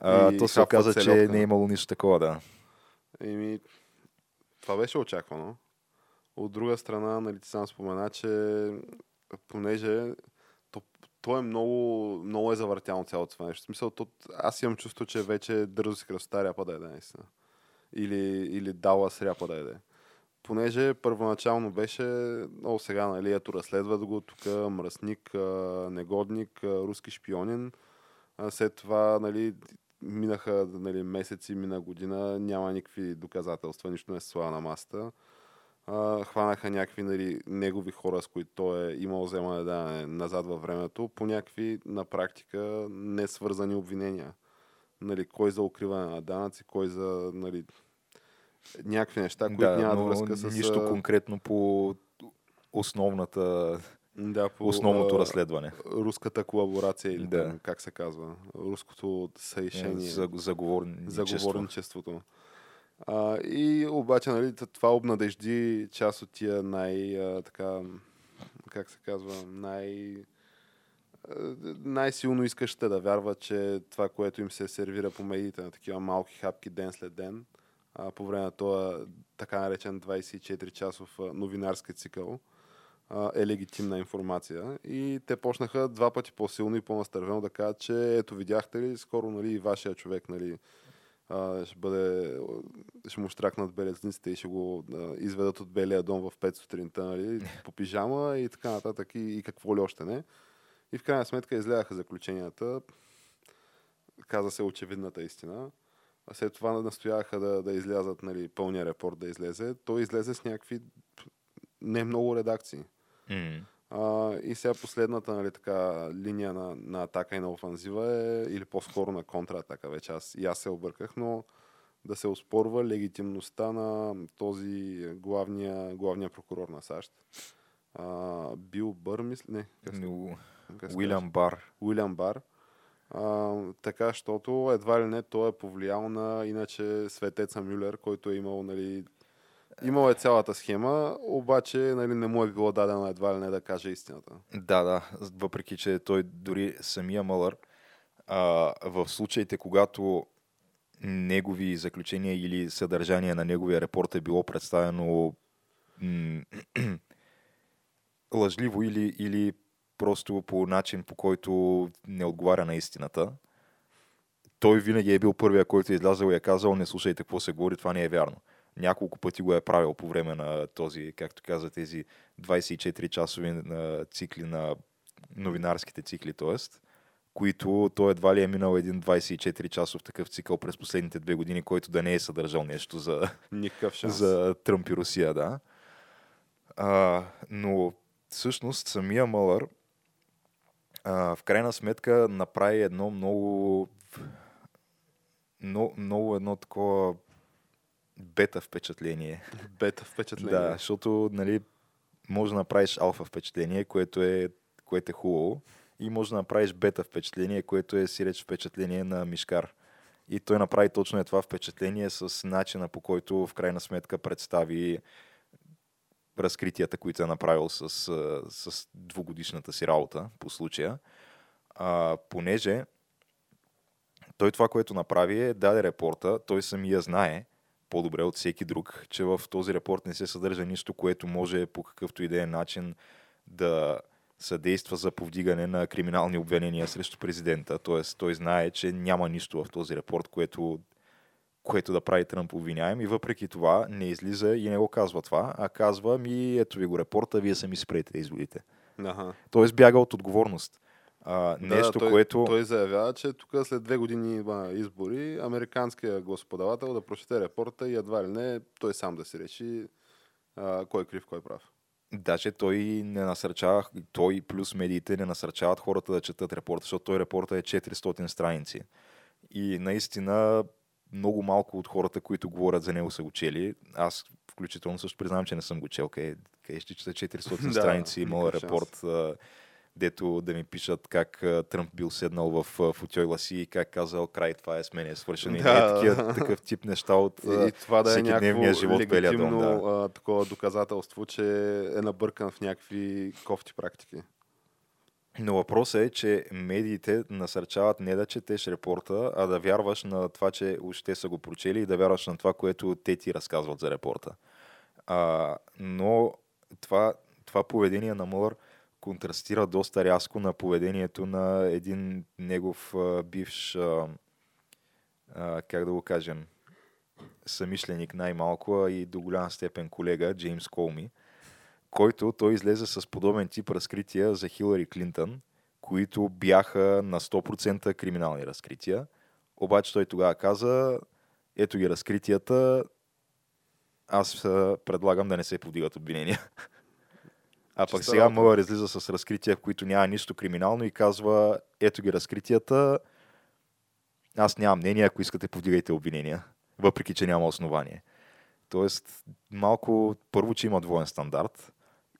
А, И то се оказа, че не е имало нищо такова, да. Еми, това беше очаквано. От друга страна, нали ти сам спомена, че понеже то, е много, много е завъртяно цялото това нещо. В смисъл, то, аз имам чувство, че вече дързо си кръста ряпа да яде, наистина. Или, или дала с ряпа да яде. Понеже първоначално беше, о, сега, нали, ето разследват го, тук мръсник, негодник, руски шпионин. След това, нали, минаха нали, месеци, мина година, няма никакви доказателства, нищо не се слага на масата. А, хванаха някакви нали, негови хора, с които той е имал вземане да назад във времето, по някакви на практика несвързани обвинения. Нали, кой за укриване на данъци, кой за нали, някакви неща, които да, нямат връзка с... нищо конкретно по основната, да, по, основното а, разследване. Руската колаборация или Да. там, как се казва, руското сърешение. За, заговорничество. заговорничеството. А, и обаче, нали, това обнадежди част от тия най, а, така, как се казва, най, най-силно искащите да вярват, че това, което им се сервира по медиите на такива малки хапки ден след ден, а, по време на този така наречен 24-часов а, новинарски цикъл, а, е легитимна информация. И те почнаха два пъти по-силно и по-настървено да кажат, че ето видяхте ли, скоро нали, вашия човек нали, а, ще бъде, ще му штракнат белезниците и ще го а, изведат от Белия дом в 5 сутринта, нали, [laughs] по пижама и така нататък и, и какво ли още не. И в крайна сметка излягаха заключенията. Каза се очевидната истина. А след това настояха да, да излязат нали, пълния репорт да излезе. Той излезе с някакви не много редакции. М. А, и сега последната нали, така, линия на, на атака и на офанзива е, или по-скоро на контратака вече. Аз, и аз се обърках, но да се оспорва легитимността на този главния, главния прокурор на САЩ. А, Бил Бър, мисля? Не, се Уилям Бар. Уилям Бар. А, така, защото едва ли не той е повлиял на иначе светеца Мюлер, който е имал нали, Имал е цялата схема, обаче нали, не му е било дадено едва ли не да каже истината. Да, да, въпреки че той дори самия Мълър а, в случаите, когато негови заключения или съдържание на неговия репорт е било представено м- [clears throat] лъжливо или, или просто по начин, по който не отговаря на истината, той винаги е бил първия, който е излязъл и е казал, не слушайте какво се говори, това не е вярно. Няколко пъти го е правил по време на този, както каза, тези 24-часови а, цикли на новинарските цикли, т.е. които той едва ли е минал един 24-часов такъв цикъл през последните две години, който да не е съдържал нещо за, Никакъв шанс. за Тръмп и Русия, да. А, но всъщност самия Мълър а, в крайна сметка направи едно много много, много едно такова бета впечатление. Бета впечатление. Да, защото нали, може да направиш алфа впечатление, което е, което е хубаво. и може да направиш бета впечатление, което е сиреч впечатление на Мишкар. И той направи точно е това впечатление с начина по който в крайна сметка представи разкритията, които е направил с, с двугодишната си работа по случая. А, понеже той това, което направи е даде репорта, той самия знае по-добре от всеки друг, че в този репорт не се съдържа нищо, което може по какъвто и да е начин да съдейства за повдигане на криминални обвинения срещу президента. Тоест, той знае, че няма нищо в този репорт, което, което да прави Тръмп обвиняем и въпреки това не излиза и не го казва това, а казва ми, ето ви го репорта, вие сами спрете изводите. Ага. Тоест бяга от отговорност. А, нещо, да, той, което... Той заявява, че тук след две години има избори, американският господавател да прочете репорта и едва ли не той сам да си реши а, кой е крив, кой е прав. Даже той не насърчава, той плюс медиите не насърчават хората да четат репорта, защото той репорта е 400 страници. И наистина много малко от хората, които говорят за него са го чели. Аз включително също признавам, че не съм го чел. Къде, къде ще чета 400 [laughs] страници, моят репорт дето да ми пишат как Тръмп бил седнал в футойла си и как казал край, това е с мен е свършено. Да. И е такива, такъв тип неща от и това да е някакво живот легитимно дом, да. такова доказателство, че е набъркан в някакви кофти практики. Но въпросът е, че медиите насърчават не да четеш репорта, а да вярваш на това, че още са го прочели и да вярваш на това, което те ти разказват за репорта. А, но това, това поведение на Мълър контрастира доста рязко на поведението на един негов а, бивш, а, а, как да го кажем, самишленик най-малко, и до голяма степен колега, Джеймс Колми, който той излезе с подобен тип разкрития за Хилари Клинтън, които бяха на 100% криминални разкрития. Обаче той тогава каза, ето ги разкритията, аз предлагам да не се повдигат обвинения. [laughs] А пък сега Мълър излиза с разкрития, в които няма нищо криминално и казва, ето ги разкритията, аз нямам мнение, ако искате повдигайте обвинения, въпреки че няма основание. Тоест, малко първо, че има двоен стандарт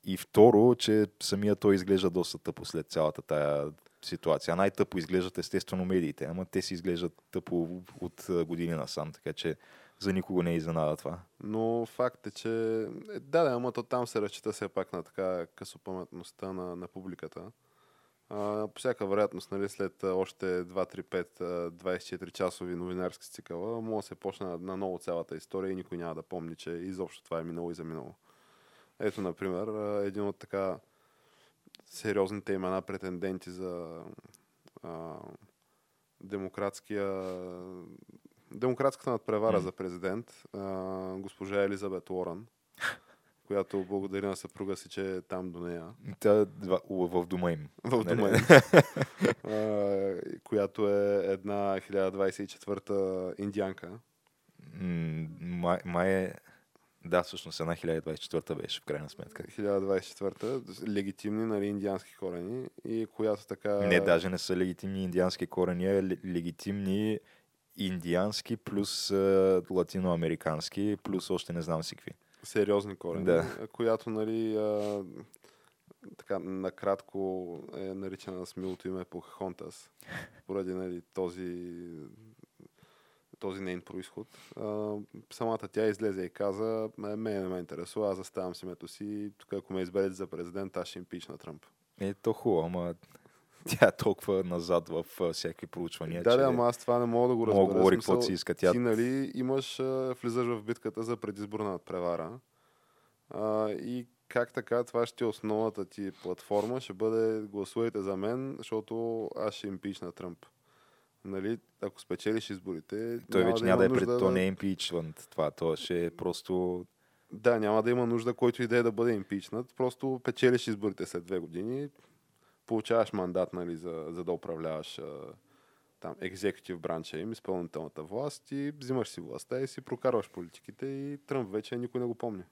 и второ, че самия той изглежда доста тъпо след цялата тая ситуация. Най-тъпо изглеждат естествено медиите, ама те си изглеждат тъпо от години насам, така че за никого не е изненада това. Но факт е, че е, да, да, ама то там се разчита все пак на така късопаметността на, на публиката. А, по всяка вероятност, нали, след още 2-3-5 24 часови новинарски цикъла, може да се почне на, на ново цялата история и никой няма да помни, че изобщо това е минало и заминало. Ето, например, един от така сериозните имена претенденти за а, демократския демократската надпревара mm. за президент, а, госпожа Елизабет Уорън, [laughs] която благодаря на съпруга си, че е там до нея. Тя в дома им. В дома нали? им. [laughs] а, която е една 1024-та индианка. Май, май е... Да, всъщност една 1024-та беше в крайна сметка. 1024-та, легитимни нали, индиански корени и която така... Не, даже не са легитимни индиански корени, а легитимни индиански плюс а, латиноамерикански, плюс още не знам си какви. Сериозни корени, да. която, нали, а, така накратко е наричана с милото име Покахонтас, поради нали, този, този нейн происход. А, самата тя излезе и каза, ме не ме интересува, аз заставам си името си, тук ако ме изберете за президент, аз ще импич на Тръмп. Е, то хубаво, ама [laughs] тя е толкова назад в всякакви проучвания. Да, да, ама аз това не мога да го разбера. Мога говори какво си иска. Тя... Ти, нали, имаш, влизаш в битката за предизборна превара а, и как така, това ще е основната ти платформа, ще бъде гласувайте за мен, защото аз ще импична Тръмп. Нали, ако спечелиш изборите... Той вече няма да, да е пред... То не е импичвант това, то ще е просто... Да, няма да има нужда, който и да е да бъде импичнат. Просто печелиш изборите след две години, получаваш мандат нали, за, за да управляваш а, там екзекутив бранча им, изпълнителната власт и взимаш си властта и си прокарваш политиките и Тръмп вече никой не го помни.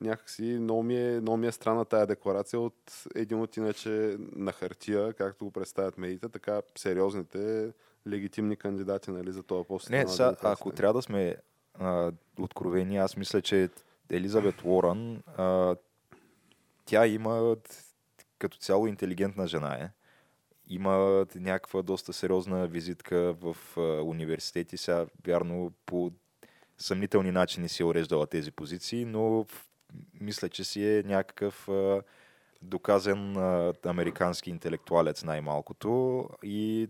Някакси много ми е, много ми е странна тая декларация от един от иначе на хартия, както го представят медиите, така сериозните легитимни кандидати нали, за този пост. Не, са, ако трябва да сме а, откровени, аз мисля, че Елизабет Уорън, а, тя има като цяло интелигентна жена е. Има някаква доста сериозна визитка в университети. Сега, вярно, по съмнителни начини си е уреждала тези позиции, но мисля, че си е някакъв доказан американски интелектуалец най-малкото и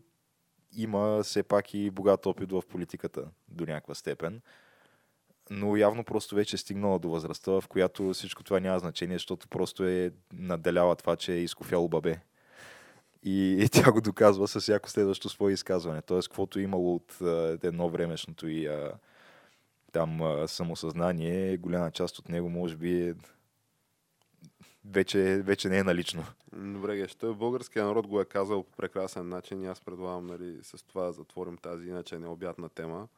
има все пак и богат опит в политиката до някаква степен. Но явно просто вече е стигнала до възрастта, в която всичко това няма значение, защото просто е наделяла това, че е изкофяло бабе. И, и тя го доказва с всяко следващо свое изказване. Тоест, каквото е имало от едно времешното и а, там а, самосъзнание, голяма част от него може би е, вече, вече не е налично. Добре, Геш, той българския народ го е казал по прекрасен начин аз предлагам нали, с това затворим тази иначе необятна тема.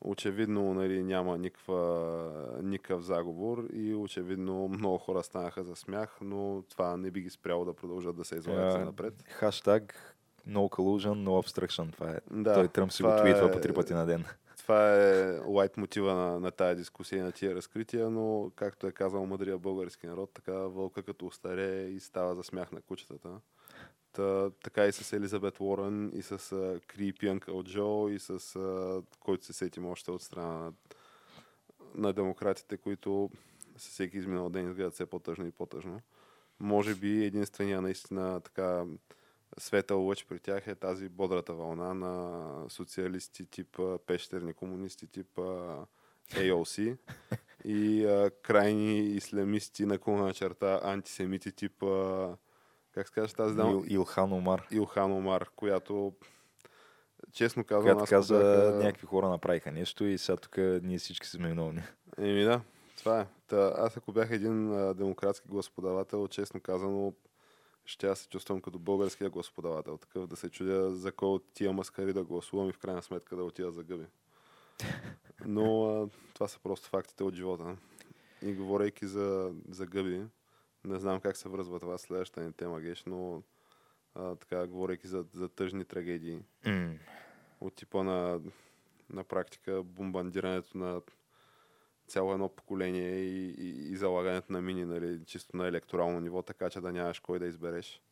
Очевидно нали, няма никаква, никакъв заговор и очевидно много хора станаха за смях, но това не би ги спряло да продължат да се излагат за напред. Хаштаг No collusion, no obstruction. Това е. Да, Той Тръмп си го твитва е- по три пъти на ден. Това е лайт мотива на, на тая дискусия и на тия разкрития, но както е казал мъдрия български народ, така вълка като остарее и става за смях на кучетата. Та, така и с Елизабет Уорън, и с Крипи Uncle Джо, и с а, който се сетим още от страна на, на демократите, които със всеки изминал ден изгледат все по-тъжно и по-тъжно. Може би единствения наистина така светъл лъч при тях е тази бодрата вълна на социалисти тип пещерни комунисти тип AOC и а, крайни ислямисти на черта антисемити тип а, как се казваш тази дама? Ил, Илхан Омар. Илхан Омар, която честно казвам, Която аз каза, а, някакви хора направиха нещо и сега тук ние всички сме виновни. Еми да, това е. Та, аз ако бях един а, демократски гласоподавател, честно казано, ще аз се чувствам като българския гласоподавател. Такъв да се чудя за кой от тия маскари да гласувам и в крайна сметка да отида за гъби. [laughs] Но а, това са просто фактите от живота. И говорейки за, за гъби, не знам как се връзва това с следващата ни тема, Геш, но а, така, говорейки за, за тъжни трагедии, М. от типа на, на практика бомбандирането на цяло едно поколение и, и, и залагането на мини, нали, чисто на електорално ниво, така че да нямаш кой да избереш.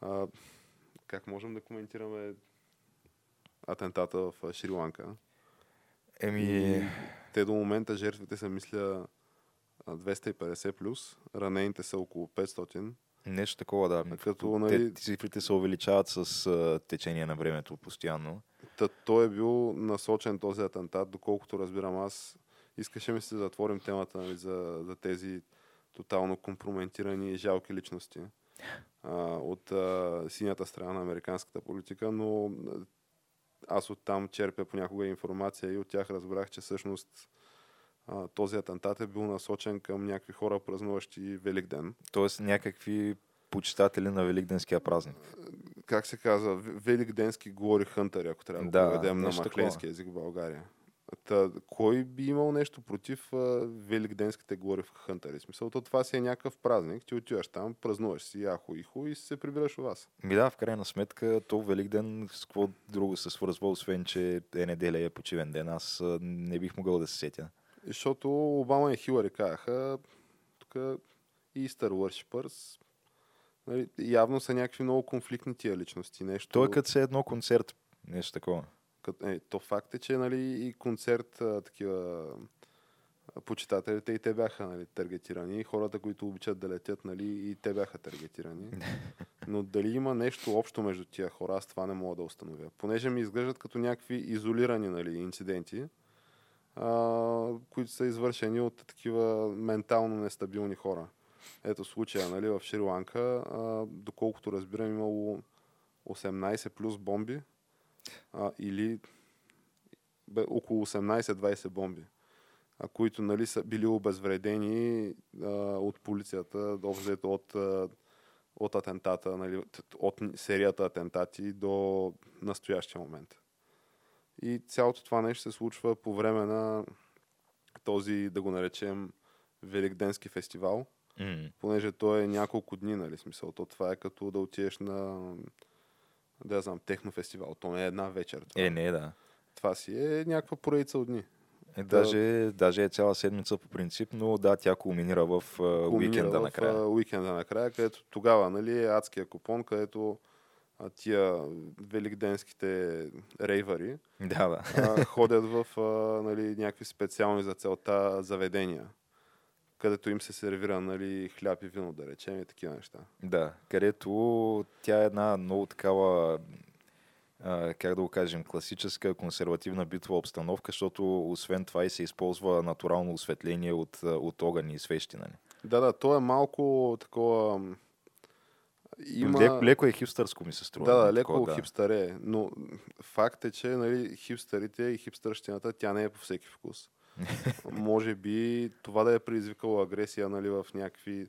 А, как можем да коментираме атентата в Шри-Ланка? Еми, И те до момента жертвите са, мисля, 250 плюс, ранените са около 500. нещо такова, да. Като, нали- Те, цифрите се увеличават с а, течение на времето постоянно. Та, той е бил насочен този атентат, доколкото разбирам аз. Искаше ми се да затворим темата нали, за, за тези тотално компрометирани и жалки личности а, от а, синята страна на американската политика, но а, аз оттам черпя понякога информация и от тях разбрах, че всъщност а, този атентат е бил насочен към някакви хора, празнуващи Велик ден. Тоест някакви почитатели на Великденския празник. Как се казва? Великденски говори хънтъри, ако трябва да, Да, го преведем на махленски език в България. Та, кой би имал нещо против а, великденските гори в хънтъри? В Смисъл, то това си е някакъв празник. Ти отиваш там, празнуваш си яхо ихо и се прибираш у вас. Ми да, в крайна сметка, то Великден с какво друго се свързва, освен, че е неделя е почивен ден. Аз не бих могъл да се сетя. И Защото Обама и Хилари казаха, тук Easter Worshippers, нали, явно са някакви много конфликтни тия личности. Нещо, Той е като се едно концерт, нещо такова. Кът, е, то факт е, че нали, и концерт а, такива почитателите и те бяха нали, таргетирани. И хората, които обичат да летят, нали, и те бяха таргетирани. [laughs] Но дали има нещо общо между тия хора, аз това не мога да установя. Понеже ми изглеждат като някакви изолирани нали, инциденти, които са извършени от такива ментално нестабилни хора. Ето случая нали, в Шри-Ланка, доколкото разбирам, имало 18 плюс бомби, а, или бе, около 18-20 бомби, а, които нали, са били обезвредени а, от полицията, общо взето от, а, от атентата, нали, от серията атентати до настоящия момент. И цялото това нещо се случва по време на този, да го наречем, Великденски фестивал, М. понеже той е няколко дни, нали, смисъл. То това е като да отидеш на, да я знам, технофестивал. То не е една вечер. Това, Е, не, да. това си е някаква поредица от дни. Е, даже, даже е цяла седмица по принцип, но да, тя кулминира в а, уикенда в, накрая. уикенда накрая, където тогава нали, е адския купон, където а, тия великденските рейвари Да, да. а, ходят в а, нали, някакви специални за целта заведения, където им се сервира нали, хляб и вино, да речем, и такива неща. Да, където тя е една много такава, а, как да го кажем, класическа консервативна битова обстановка, защото освен това и се използва натурално осветление от, от огън и свещи. Нали? Да, да, то е малко такова... Има... Леко, леко е хипстърско ми се струва. Да, да, нали, леко такова, да. хипстър е, но факт е, че нали, хипстърите и хипстърщината, тя не е по всеки вкус. [laughs] Може би това да е предизвикало агресия нали, в някакви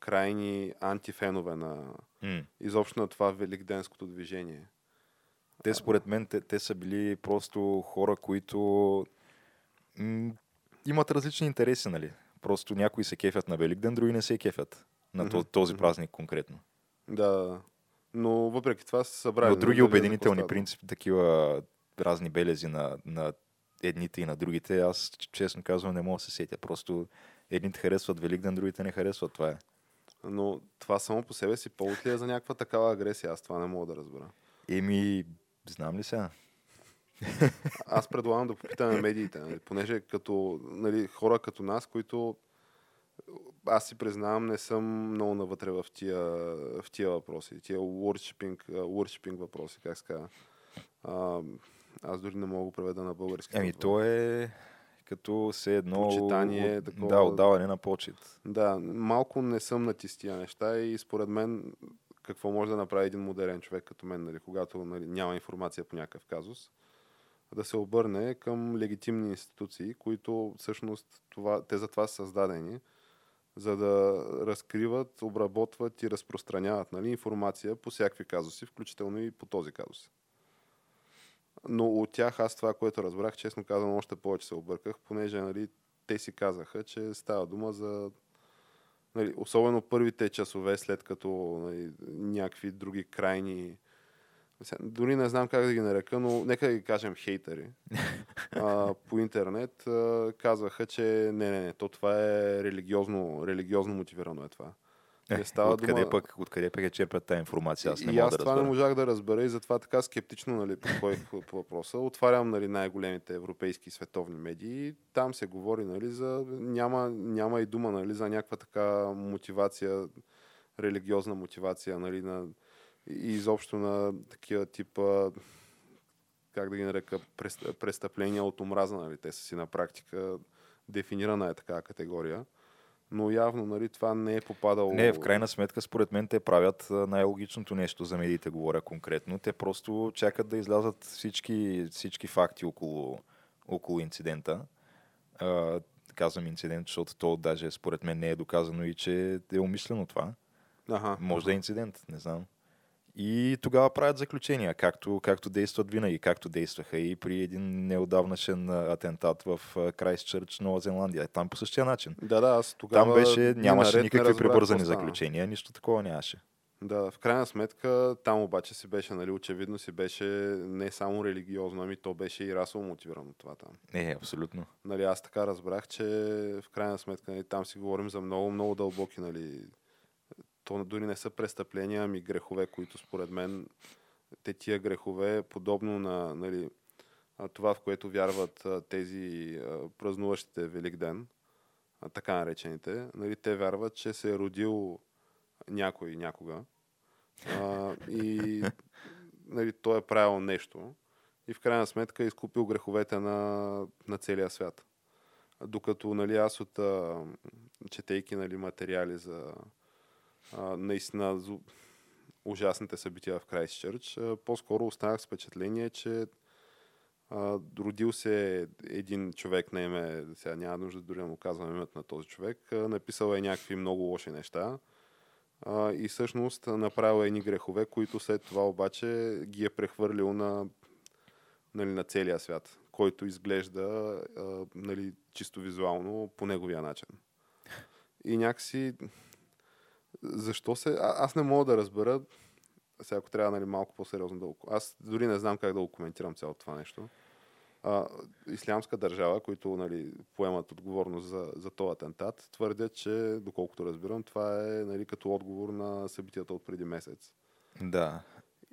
крайни антифенове на М. изобщо на това великденското движение. Те според мен, те, те са били просто хора, които м- имат различни интереси, нали? Просто някои се кефят на Великден, други не се кефят на то- този празник конкретно. Да. Но въпреки това са събрали. Но други обединителни принципи, такива разни белези на, на едните и на другите, аз честно казвам не мога да се сетя. Просто едните харесват Великден, другите не харесват. Това е. Но това само по себе си повод ли е за някаква такава агресия? Аз това не мога да разбера. Еми, знам ли сега? Аз предлагам да попитаме медиите, нали? понеже като нали, хора като нас, които аз си признавам, не съм много навътре в тия, в тия въпроси, тия worshiping, worshiping въпроси, как се казва. Аз дори не мога да преведа на български. Еми, то е като се едно... Почитание, от- такова- Да, отдаване на почет. Да, малко не съм на тия неща и според мен какво може да направи един модерен човек като мен, нали, когато нали, няма информация по някакъв казус, да се обърне към легитимни институции, които всъщност това, те за това са създадени, за да разкриват, обработват и разпространяват нали, информация по всякакви казуси, включително и по този казус. Но от тях аз това, което разбрах, честно казвам, още повече се обърках, понеже нали, те си казаха, че става дума за нали, особено първите часове, след като нали, някакви други крайни дори не знам как да ги нарека, но нека да ги кажем хейтери [laughs] а, по интернет а, казваха, че не, не, не, то това е религиозно, религиозно мотивирано е това. Не става откъде, дума- пък, откъде пък я черпят тази информация? Аз не и мога аз да това не разбера. можах да разбера и затова така скептично нали, подходих по, въпроса. Отварям нали, най-големите европейски и световни медии там се говори нали, за... Няма, няма и дума нали, за някаква така мотивация, религиозна мотивация нали, на, и изобщо на такива типа как да ги нарека, прес- престъпления от омраза. Нали. Те са си на практика дефинирана е такава категория. Но явно нали, това не е попадало... Не, в крайна сметка, според мен, те правят най-логичното нещо за медиите, говоря конкретно. Те просто чакат да излязат всички, всички факти около, около инцидента. А, казвам инцидент, защото то даже според мен не е доказано и че е умислено това. Аха, Може да е инцидент, не знам. И тогава правят заключения, както, както действат винаги, както действаха и при един неодавнашен атентат в Крайстчърч, Нова Зеландия. Там по същия начин. Да, да, аз тогава... Там беше, нямаше никакви прибързани заключения, нищо такова нямаше. Да, в крайна сметка там обаче си беше, нали, очевидно си беше не само религиозно, ами то беше и расово мотивирано това там. Не, абсолютно. Нали, аз така разбрах, че в крайна сметка нали, там си говорим за много, много дълбоки, нали, то дори не са престъпления, ами грехове, които според мен те тия грехове, подобно на нали, това, в което вярват тези празнуващите Велик ден, така наречените, нали, те вярват, че се е родил някой някога а, и нали, той е правил нещо и в крайна сметка е изкупил греховете на, на целия свят. Докато нали, аз от четейки нали, материали за наистина ужасните събития в Крайстчърч, а, по-скоро останах с впечатление, че родил се един човек на име, сега няма нужда дори да му казвам името на този човек, а, написал е някакви много лоши неща и всъщност направил едни грехове, които след това обаче ги е прехвърлил на, нали, на целия свят, който изглежда нали, чисто визуално по неговия начин. И някакси защо се... А, аз не мога да разбера, сега ако трябва нали, малко по-сериозно да. Аз дори не знам как да го коментирам цялото това нещо. а, ислямска държава, които нали, поемат отговорност за, за този атентат, твърдят, че, доколкото разбирам, това е нали, като отговор на събитията от преди месец. Да.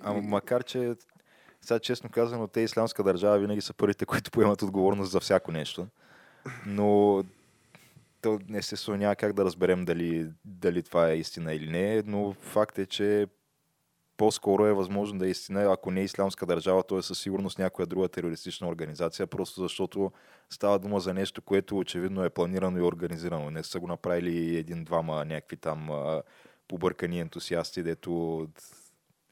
А, и... макар, че сега честно казано, те ислямска държава винаги са първите, [laughs] които поемат отговорност за всяко нещо. Но то естествено няма как да разберем дали, дали това е истина или не, но факт е, че по-скоро е възможно да е истина, ако не е исламска държава, то е със сигурност някоя друга терористична организация, просто защото става дума за нещо, което очевидно е планирано и организирано. Не са го направили един-двама някакви там побъркани ентусиасти, дето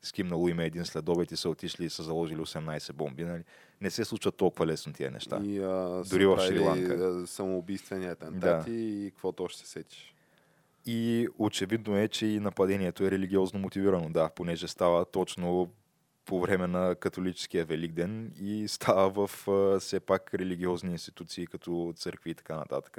скимнало име един следобед и са отишли и са заложили 18 бомби. Нали? Не се случват толкова лесно тия неща. И, а, Дори в Шри-Ланка. Самоубийствени атентати да. и какво точно се сетиш? И очевидно е, че и нападението е религиозно мотивирано, да, понеже става точно по време на католическия Великден и става в а, все пак религиозни институции, като църкви и така нататък.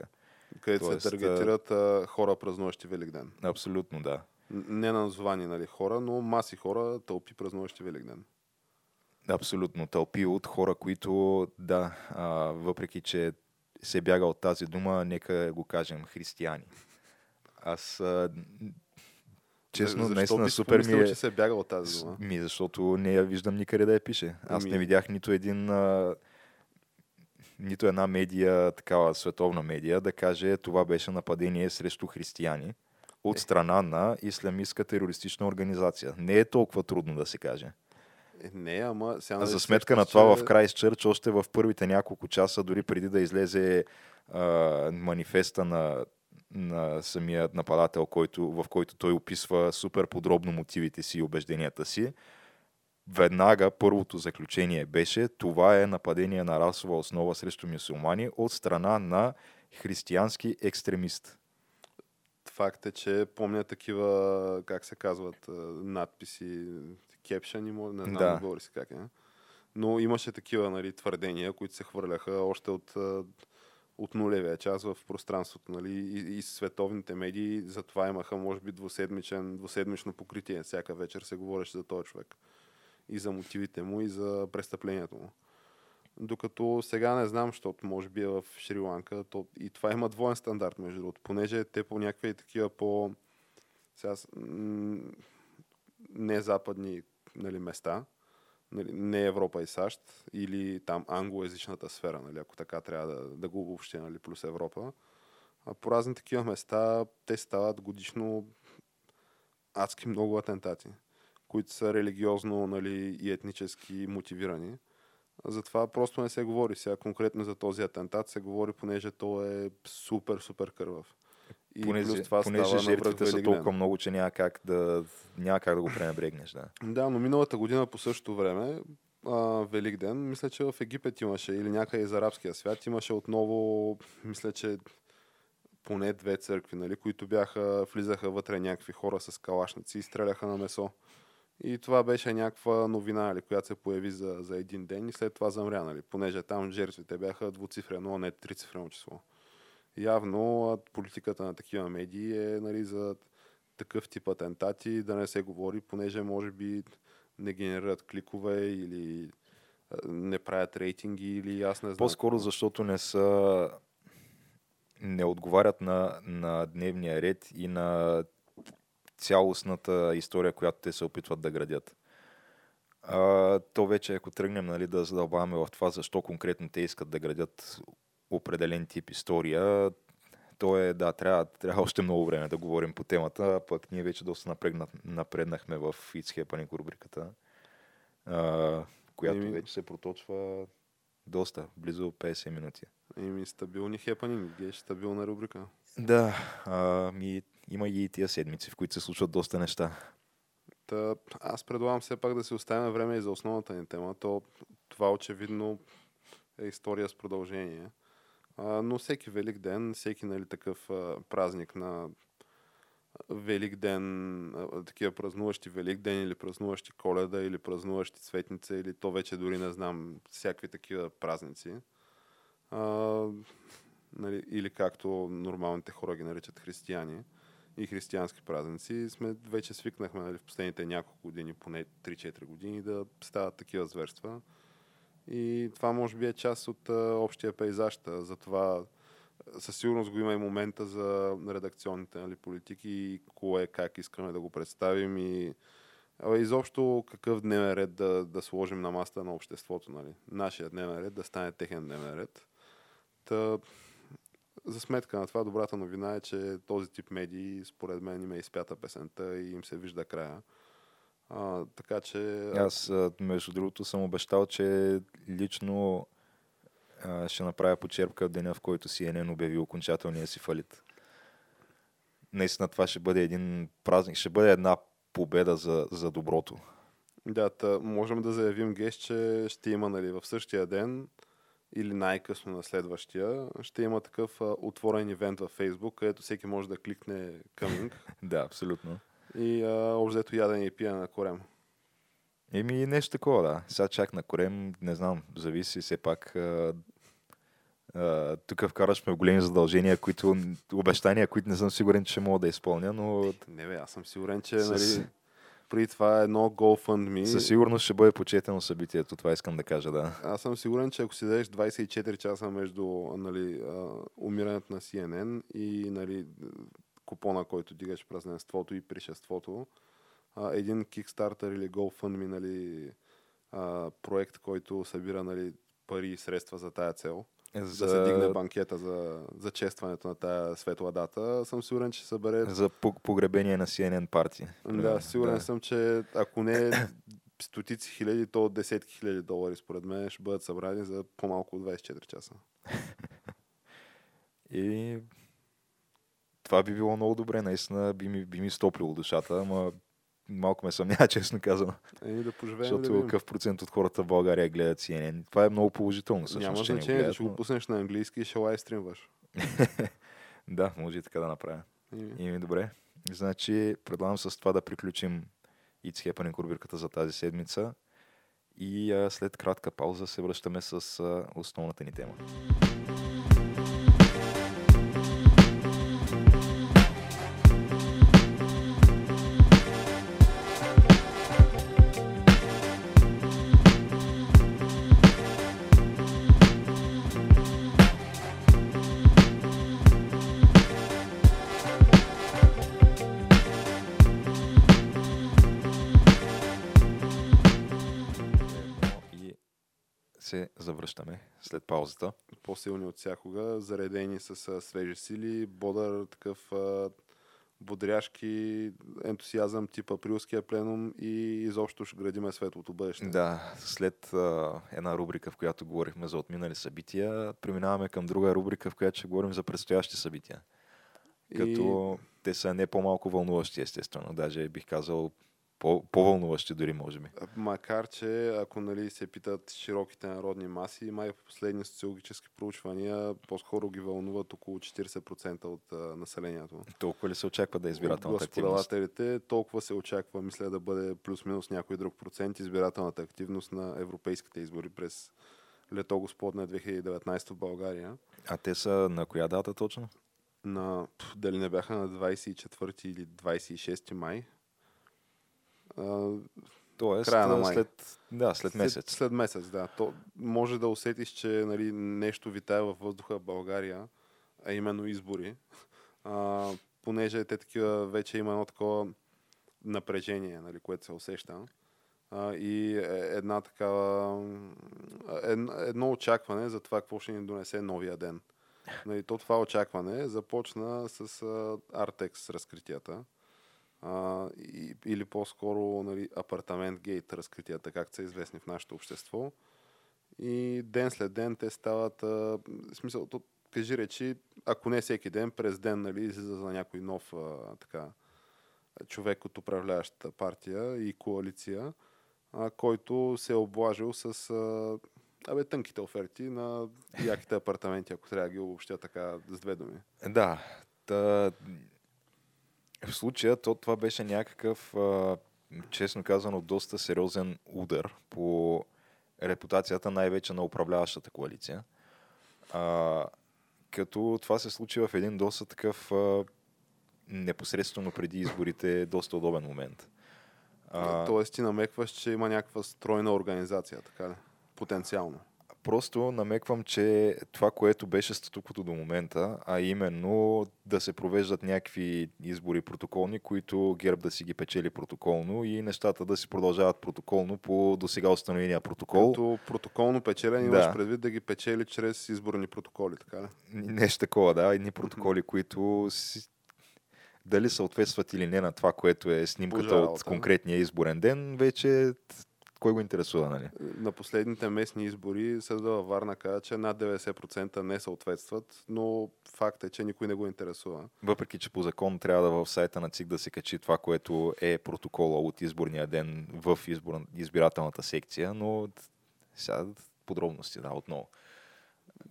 Където Тоест, се таргетират а, хора празнуващи Великден. Абсолютно, да. Не названи нали, хора, но маси хора, тълпи празнуващи Великден. Абсолютно, тълпи от хора, които, да, а, въпреки че се бяга от тази дума, нека го кажем християни. Аз а, честно, Защо наистина супер ми е... че се бягал от тази дума? Ми, защото не я виждам никъде да я пише. Аз ами... не видях нито един... А, нито една медия, такава световна медия, да каже това беше нападение срещу християни от е. страна на исламистска терористична организация. Не е толкова трудно да се каже. Е, не, ама сега... За сметка на това в Крайстчърч, още в първите няколко часа, дори преди да излезе а, манифеста на на самия нападател, който, в който той описва супер подробно мотивите си и убежденията си. Веднага първото заключение беше, това е нападение на расова основа срещу мюсулмани от страна на християнски екстремист. Факт е, че помня такива, как се казват, надписи, кепшани, не знам да. говори си как е. Но имаше такива нали, твърдения, които се хвърляха още от от нулевия час в пространството. Нали? И, и световните медии затова имаха, може би, двуседмичен, двуседмично покритие. Всяка вечер се говореше за този човек. И за мотивите му, и за престъплението му. Докато сега не знам, защото може би е в Шри-Ланка. То, и това има двоен стандарт, между другото. Понеже те по някакви такива по... Сега, не западни нали, места, нали, не Европа и САЩ, или там англоязичната сфера, нали, ако така трябва да, да го обобщя, нали, плюс Европа. А по разни такива места те стават годишно адски много атентати, които са религиозно нали, и етнически мотивирани. Затова просто не се говори. Сега конкретно за този атентат се говори, понеже то е супер, супер кървав. И понеже, плюс това понеже жертвите са толкова много, че няма как да, няма как да го пренебрегнеш. Да. да, но миналата година по същото време, а, Велик ден, мисля, че в Египет имаше, или някъде из арабския свят, имаше отново, мисля, че поне две църкви, нали, които бяха, влизаха вътре някакви хора с калашници и стреляха на месо. И това беше някаква новина, нали, която се появи за, за един ден и след това замря, нали, понеже там жертвите бяха двуцифрено, а не трицифрено число явно политиката на такива медии е нали, за такъв тип атентати да не се говори, понеже може би не генерират кликове или не правят рейтинги или аз не знам. По-скоро защото не са не отговарят на, на дневния ред и на цялостната история, която те се опитват да градят. А, то вече, ако тръгнем нали, да задълбаваме в това, защо конкретно те искат да градят определен тип история, то е, да, трябва, трябва още много време да говорим по темата, пък ние вече доста напрегна, напреднахме в It's Happening рубриката, а, която Еми... вече се проточва доста, близо 50 минути. Еми, стабилни хепанинг, геш, стабилна рубрика. Да, а, ми, има и тия седмици, в които се случват доста неща. Та, аз предлагам все пак да се оставим време и за основната ни тема. То, това очевидно е история с продължение. Но всеки Велик ден, всеки нали, такъв празник на Велик ден, такива празнуващи Велик ден или празнуващи Коледа или празнуващи Цветница или то вече дори не знам, всякакви такива празници. А, нали, или както нормалните хора ги наричат християни и християнски празници, сме вече свикнахме нали, в последните няколко години, поне 3-4 години, да стават такива зверства. И това може би е част от а, общия пейзаж. Затова със сигурност го има и момента за редакционните нали, политики кое, как искаме да го представим и Абе, изобщо какъв дневен ред да, да сложим на маста на обществото, нали? Нашия дневен ред да стане техен дневен ред. Та, за сметка на това, добрата новина е, че този тип медии, според мен, има изпята песента и им се вижда края. А, така че... Аз, между другото, съм обещал, че лично а, ще направя почерпка в деня, в който CNN обяви окончателния си фалит. Наистина това ще бъде един празник, ще бъде една победа за, за доброто. Да, та, можем да заявим гест, че ще има нали, в същия ден или най-късно на следващия, ще има такъв а, отворен ивент във Facebook, където всеки може да кликне coming [laughs] Да, абсолютно. И общо ядене и пиене на корем. Еми, нещо такова, да. Сега чак на корем, не знам, зависи все пак. А, а, тук вкарваш ме в големи задължения, които, обещания, които не съм сигурен, че мога да изпълня, но Не бе, аз съм сигурен, че С- нали, преди това е едно GoFundMe. със сигурност ще бъде почетено събитието, това искам да кажа, да. Аз съм сигурен, че ако си дадеш 24 часа между нали, умирането на CNN и нали, купона, който дигаш празненството и пришеството, а, един Kickstarter или GoFundMe нали, а, проект, който събира нали, пари и средства за тая цел, За, да се дигне банкета за, за честването на тая светла дата, съм сигурен, че събере за по- погребение на CNN парти. Да, сигурен съм, че ако не стотици хиляди, то десетки хиляди долари, според мен, ще бъдат събрани за по-малко от 24 часа. [laughs] И това би било много добре, наистина би ми, би ми стоплило душата, ама малко ме съмнява, [laughs] честно казано. Еми да поживеем Защото да какъв процент от хората в България гледат CNN. Това е много положително всъщност. Няма значение, да ще го пуснеш на английски и ще лайвстримваш. [laughs] Да, може и така да направя. И ми добре. Значи, предлагам с това да приключим It's Happening рубриката за тази седмица. И а, след кратка пауза се връщаме с а, основната ни тема. Се завръщаме след паузата. по-силни от всякога, заредени с свежи сили, бодър такъв а, бодряшки ентусиазъм тип априлския пленум и изобщо ще градиме светлото бъдеще. Да, след а, една рубрика, в която говорихме за отминали събития, преминаваме към друга рубрика, в която ще говорим за предстоящи събития. Като те са не по-малко вълнуващи, естествено. Даже бих казал по- по-вълнуващи дори, може би. Макар, че ако нали, се питат широките народни маси, май в последни социологически проучвания по-скоро ги вълнуват около 40% от а, населението. Толкова ли се очаква да е избирателната активност? толкова се очаква, мисля, да бъде плюс-минус някой друг процент избирателната активност на европейските избори през лето господна 2019 в България. А те са на коя дата точно? На, дали не бяха на 24 или 26 май. А, Тоест, Края на май. след, да, след месец. След, след месец, да. То може да усетиш, че нали, нещо витае във въздуха в България, а именно избори. А, понеже те такива, вече има едно такова напрежение, нали, което се усеща. А, и е- една такава, ед- едно очакване за това какво ще ни донесе новия ден. Нали, то това очакване започна с а, Artex разкритията. А, и, или по-скоро нали, апартамент гейт разкритията, както са известни в нашето общество. И ден след ден те стават, а, в смисъл, то, кажи речи, ако не всеки ден, през ден нали, излиза за някой нов а, така, човек от управляващата партия и коалиция, а, който се е облажил с а, абе, тънките оферти на яките апартаменти, ако трябва да ги обобщя така с две думи. Да. Та, в случая то, това беше някакъв, честно казано, доста сериозен удар по репутацията най-вече на управляващата коалиция. А, като това се случи в един доста такъв а, непосредствено преди изборите, доста удобен момент. А... Тоест ти намекваш, че има някаква стройна организация, така ли? потенциално. Просто намеквам, че това, което беше статуквото до момента, а именно да се провеждат някакви избори протоколни, които ГЕРБ да си ги печели протоколно и нещата да си продължават протоколно по досега установения протокол. Като протоколно печелен Да. имаш предвид да ги печели чрез изборни протоколи, така ли? Нещо такова, да. Едни протоколи, които си... дали съответстват или не на това, което е снимката Пожа от конкретния изборен ден, вече кой го интересува, нали? На последните местни избори съда във Варна каза, че над 90% не съответстват, но факт е, че никой не го интересува. Въпреки, че по закон трябва да в сайта на ЦИК да се качи това, което е протокола от изборния ден в избор... избирателната секция, но сега подробности, да, отново.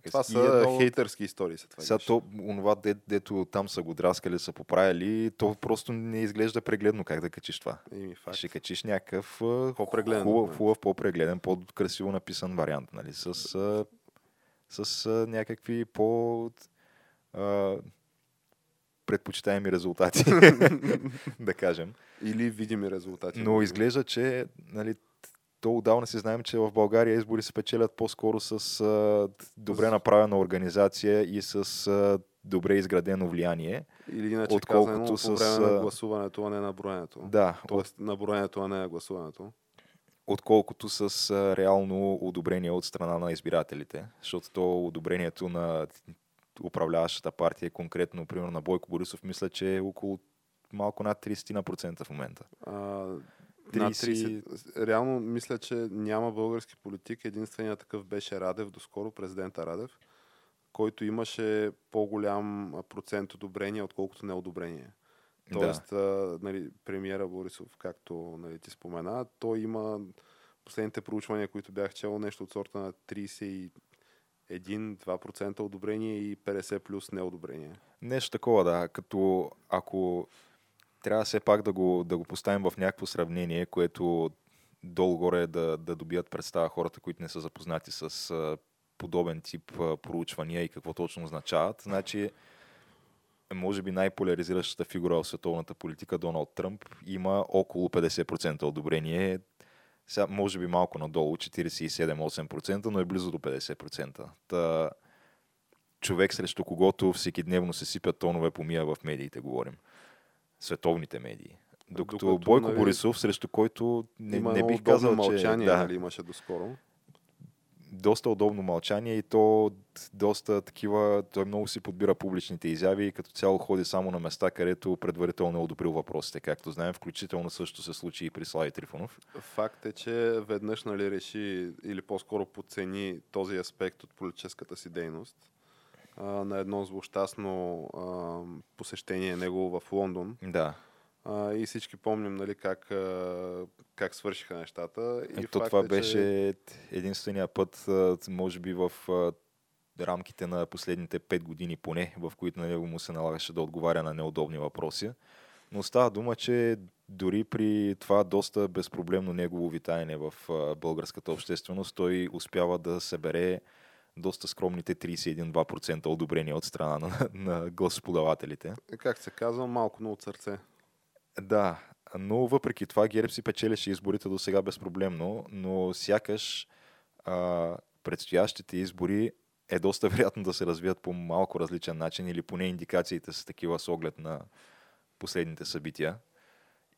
Това И са едно- хейтърски истории. Са това Сега то, онова, де, дето там са го драскали, са поправили, то просто не изглежда прегледно как да качиш това. Еми, факт. Ще качиш някакъв По-прегледен хубав, хубав, по-прегледен, по-красиво написан вариант, нали? С, с а, някакви по а, предпочитаеми резултати, [laughs] да кажем. Или видими резултати. Но изглежда, че нали, то отдавна си знаем, че в България избори се печелят по-скоро с а, добре направена организация и с а, добре изградено влияние. Или иначе отколкото казано, по с, време на гласуването, а не на броенето. Да, от, Тоест на броенето, а не на гласуването. отколкото с а, реално одобрение от страна на избирателите. Защото то одобрението на управляващата партия, конкретно, примерно на Бойко Борисов, мисля, че е около малко над 30% в момента. А, над 30 30... Реално мисля, че няма български политик. Единственият такъв беше Радев, доскоро президента Радев, който имаше по-голям процент одобрение, отколкото неодобрение. Тоест, а, нали, премиера Борисов, както нали, ти спомена, той има последните проучвания, които бях чел, нещо от сорта на 31-2% одобрение и 50 плюс неодобрение. Нещо такова, да. Като ако трябва все пак да го, да го поставим в някакво сравнение, което долу-горе да, да добият представа хората, които не са запознати с а, подобен тип а, проучвания и какво точно означават. Значи, може би най-поляризиращата фигура в световната политика, Доналд Тръмп, има около 50% одобрение. Сега, може би малко надолу, 47-8%, но е близо до 50%. Та, човек срещу когото всеки дневно се сипят тонове помия в медиите, говорим. Световните медии. Докато, Докато, Бойко нали, Борисов, срещу който не, не бих казал, мълчание, че... Да, нали, имаше доскоро. доста удобно мълчание и то доста такива, той много си подбира публичните изяви и като цяло ходи само на места, където предварително е одобрил въпросите, както знаем, включително също се случи и при Слави Трифонов. Факт е, че веднъж нали, реши или по-скоро подцени този аспект от политическата си дейност а, на едно злощастно а, посещение негово в Лондон. Да. А, и всички помним нали, как, а, как свършиха нещата. И Ето това е, беше единствения път, а, може би в а, рамките на последните 5 години поне, в които на него му се налагаше да отговаря на неудобни въпроси. Но става дума, че дори при това доста безпроблемно негово витаене в българската общественост, той успява да събере доста скромните 31-2% одобрение от страна на, на гласоподавателите. как се казва, малко но от сърце. Да, но въпреки това ГЕРБ си печелеше изборите до сега безпроблемно, но сякаш а, предстоящите избори е доста [laughs] вероятно да се развият по малко различен начин или поне индикациите са такива с оглед на последните събития.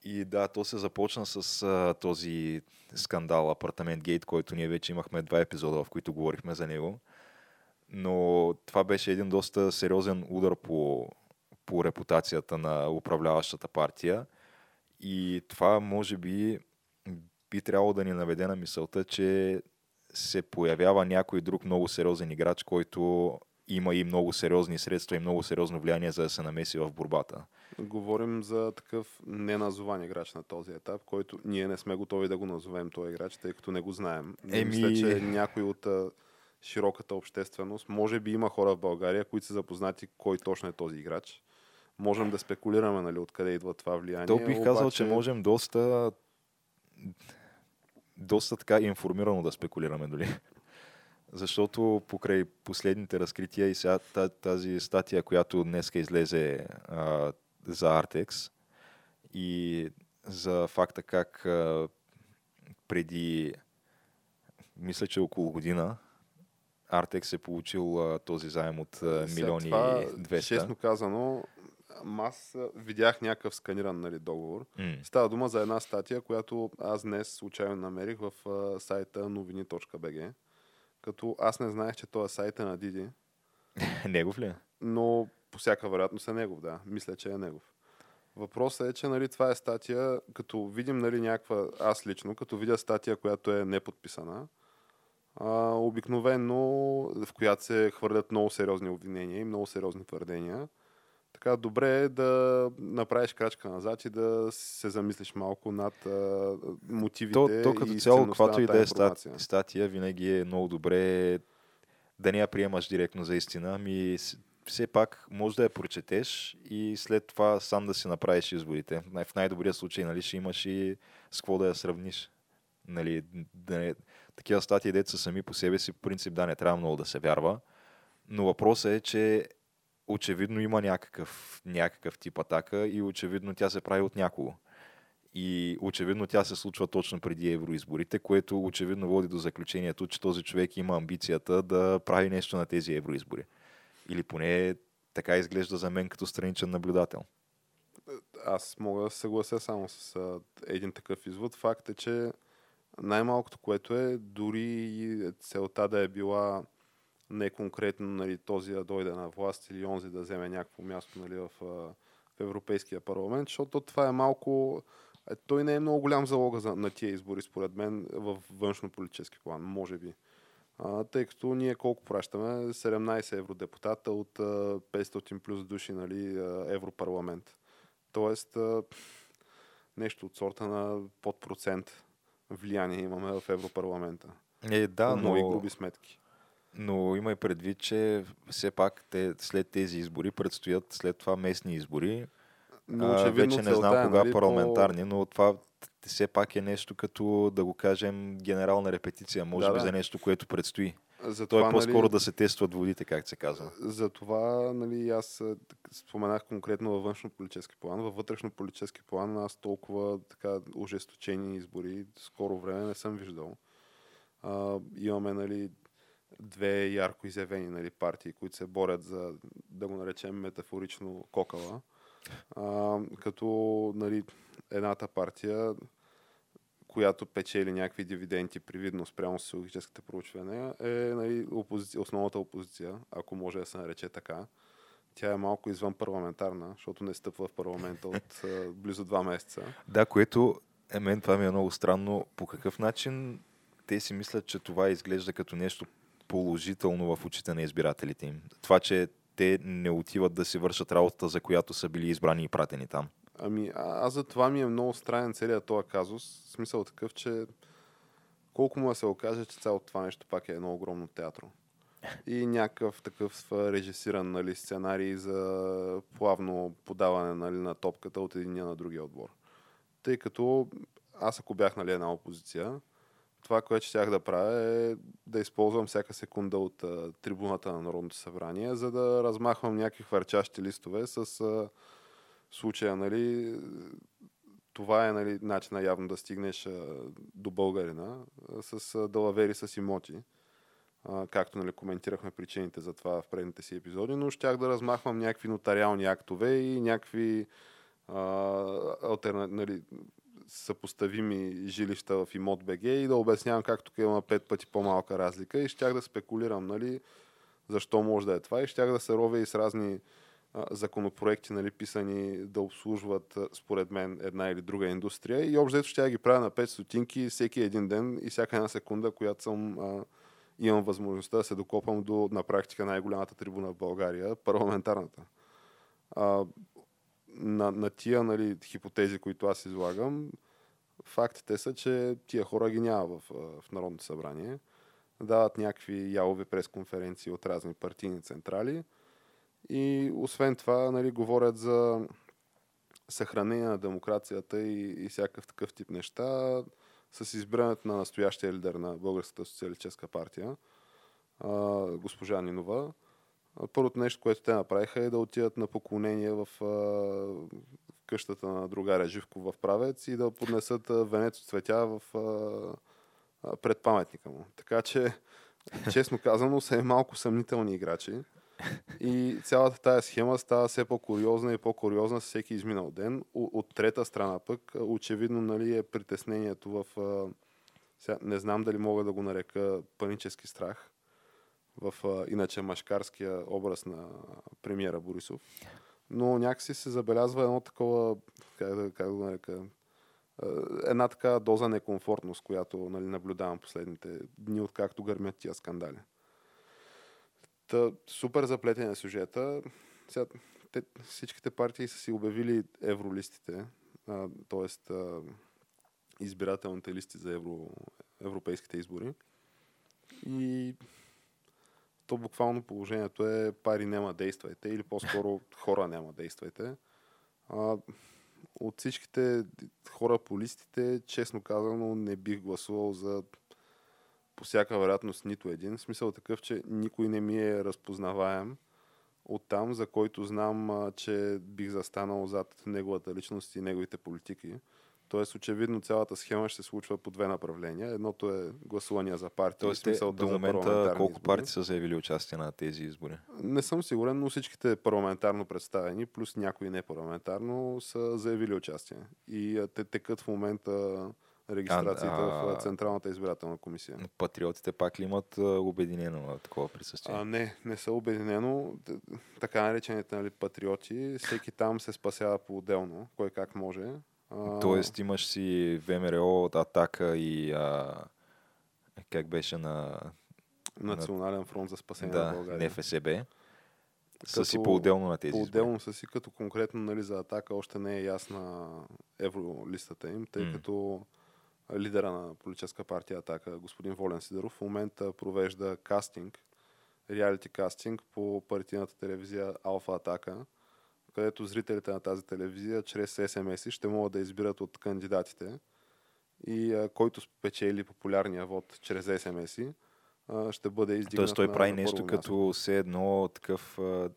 И да, то се започна с а, този скандал Апартамент Гейт, който ние вече имахме два епизода, в които говорихме за него. Но това беше един доста сериозен удар по, по репутацията на управляващата партия. И това може би би трябвало да ни наведе на мисълта, че се появява някой друг много сериозен играч, който има и много сериозни средства и много сериозно влияние за да се намеси в борбата. Говорим за такъв неназован играч на този етап, който ние не сме готови да го назовем този играч, тъй като не го знаем. Еми- Мисля, че някой от широката общественост, може би има хора в България, които са запознати кой точно е този играч. Можем да спекулираме нали, откъде идва това влияние. То бих казал, обаче- че можем доста доста така информирано да спекулираме дори. Защото покрай последните разкрития и сега та- тази статия, която днеска излезе за Artex и за факта как а, преди мисля, че около година Артекс е получил а, този заем от а, милиони това, и 200. Честно казано, аз видях някакъв сканиран нали, договор. М. Става дума за една статия, която аз днес случайно намерих в а, сайта новини.bg. Като аз не знаех, че този сайт е на Диди, [laughs] Негов ли? е? но по всяка вероятност е негов, да. Мисля, че е негов. Въпросът е, че нали, това е статия, като видим нали, някаква, аз лично, като видя статия, която е неподписана, а, обикновено, в която се хвърлят много сериозни обвинения и много сериозни твърдения, така добре е да направиш крачка назад и да се замислиш малко над а, мотивите То, то като и цяло, каквато и да е статия, винаги е много добре да не я приемаш директно за истина, ами все пак може да я прочетеш и след това сам да си направиш изборите. В най-добрия случай нали, ще имаш и с какво да я сравниш. Нали, да не, такива статии, деца са сами по себе си, по принцип, да, не трябва много да се вярва. Но въпросът е, че очевидно има някакъв, някакъв тип атака и очевидно тя се прави от някого. И очевидно тя се случва точно преди евроизборите, което очевидно води до заключението, че този човек има амбицията да прави нещо на тези евроизбори. Или поне така изглежда за мен като страничен наблюдател. Аз мога да съглася само с един такъв извод. Факт е, че най-малкото, което е, дори целта да е била не конкретно нали, този да дойде на власт или онзи да вземе някакво място нали, в, в Европейския парламент, защото това е малко... е, Той не е много голям залога за, на тия избори, според мен, в външно-политически план, може би. А, тъй като ние колко пращаме? 17 евродепутата от а, 500 плюс души нали, а, Европарламент. Тоест, а, нещо от сорта на под процент влияние имаме в Европарламента. Е, да, но, груби сметки. но има и предвид, че все пак те, след тези избори предстоят след това местни избори. Но А, вече не знам е, кога нали, парламентарни, но това т- все пак е нещо като, да го кажем, генерална репетиция. Може Да, би да. за нещо, което предстои. За То това, е по-скоро нали, да се тестват водите, как се казва. За това, нали, аз споменах конкретно във външно-политически план. Във вътрешно-политически план аз толкова така ожесточени избори скоро време не съм виждал. А, имаме, нали, две ярко изявени нали, партии, които се борят за, да го наречем метафорично, кокала. А, като нали, едната партия, която печели някакви дивиденти, привидно спрямо социологическите проучвания, е нали, опозиция, основната опозиция, ако може да се нарече така. Тя е малко извън парламентарна, защото не стъпва в парламента [laughs] от а, близо два месеца. Да, което е мен това ми е много странно. По какъв начин те си мислят, че това изглежда като нещо положително в очите на избирателите им? Това, че те не отиват да си вършат работата, за която са били избрани и пратени там. Ами, а, аз за това ми е много странен целият този казус. Смисъл такъв, че колко му да се окаже, че цялото това нещо пак е едно огромно театро. И някакъв такъв режисиран нали, сценарий за плавно подаване нали, на топката от единия на другия отбор. Тъй като аз ако бях нали, една опозиция, това, което щях да правя е да използвам всяка секунда от а, трибуната на Народното събрание, за да размахвам някакви хвърчащи листове с а, случая, нали, това е нали, начина явно да стигнеш а, до българина а, с а, далавери с имоти. А, както нали, коментирахме причините за това в предните си епизоди, но щях да размахвам някакви нотариални актове и някакви а, алтерна, нали, съпоставими жилища в имот БГ и да обяснявам как тук има пет пъти по-малка разлика и щях да спекулирам, нали, защо може да е това и щях да се ровя и с разни законопроекти, нали, писани да обслужват, според мен, една или друга индустрия. И общо ще я ги правя на 5 стотинки всеки един ден и всяка една секунда, която съм, а, имам възможността да се докопам до, на практика, най-голямата трибуна в България, парламентарната. А, на, на тия нали, хипотези, които аз излагам, фактите са, че тия хора ги няма в, в Народното събрание. Дават някакви ялови пресконференции от разни партийни централи. И освен това, нали, говорят за съхранение на демокрацията и, и всякакъв такъв тип неща с избирането на настоящия лидер на Българската социалистическа партия, а, госпожа Нинова. Първото нещо, което те направиха е да отидат на поклонение в а, къщата на другаря Живко в Правец и да поднесат венец от цветя в а, пред паметника му. Така че, [laughs] честно казано, са малко съмнителни играчи. И цялата тая схема става все по-куриозна и по-куриозна всеки изминал ден. От трета страна пък, очевидно нали, е притеснението в... Сега, не знам дали мога да го нарека панически страх в иначе машкарския образ на премиера Борисов. Но някакси се забелязва едно такова, как да, как да го нарека, една така доза некомфортност, която нали, наблюдавам последните дни, откакто гърмят тия скандали. Та, супер заплетен е сюжета. Сега, те, всичките партии са си обявили евролистите, т.е. избирателните листи за евро, европейските избори. И то буквално положението е пари няма действайте или по-скоро [laughs] хора няма действайте. А, от всичките хора по листите, честно казано, не бих гласувал за по всяка вероятност нито един. Смисъл такъв, че никой не ми е разпознаваем от там, за който знам, че бих застанал зад неговата личност и неговите политики. Тоест, очевидно, цялата схема ще се случва по две направления. Едното е гласувания за партии. Тоест, те, до момента колко избори. партии са заявили участие на тези избори? Не съм сигурен, но всичките парламентарно представени, плюс някои непарламентарно, са заявили участие. И те текат в момента регистрацията а, в Централната избирателна комисия. Патриотите пак ли имат обединено такова присъствие? А, не, не са обединено. Така наречените нали, патриоти, всеки там се спасява по-отделно, кой как може. А... Тоест имаш си ВМРО Атака и а, как беше на... Национален фронт за спасение да, на България. НФСБ. Са си по-отделно на тези По-отделно са си, като конкретно нали, за Атака още не е ясна евролистата им, тъй mm. като лидера на политическа партия Атака, господин Волен Сидоров, в момента провежда кастинг, реалити кастинг по партийната телевизия Алфа Атака, където зрителите на тази телевизия чрез смс ще могат да избират от кандидатите и а, който спечели популярния вод чрез смс ще бъде издигнат Тоест той прави нещо като все едно такъв а,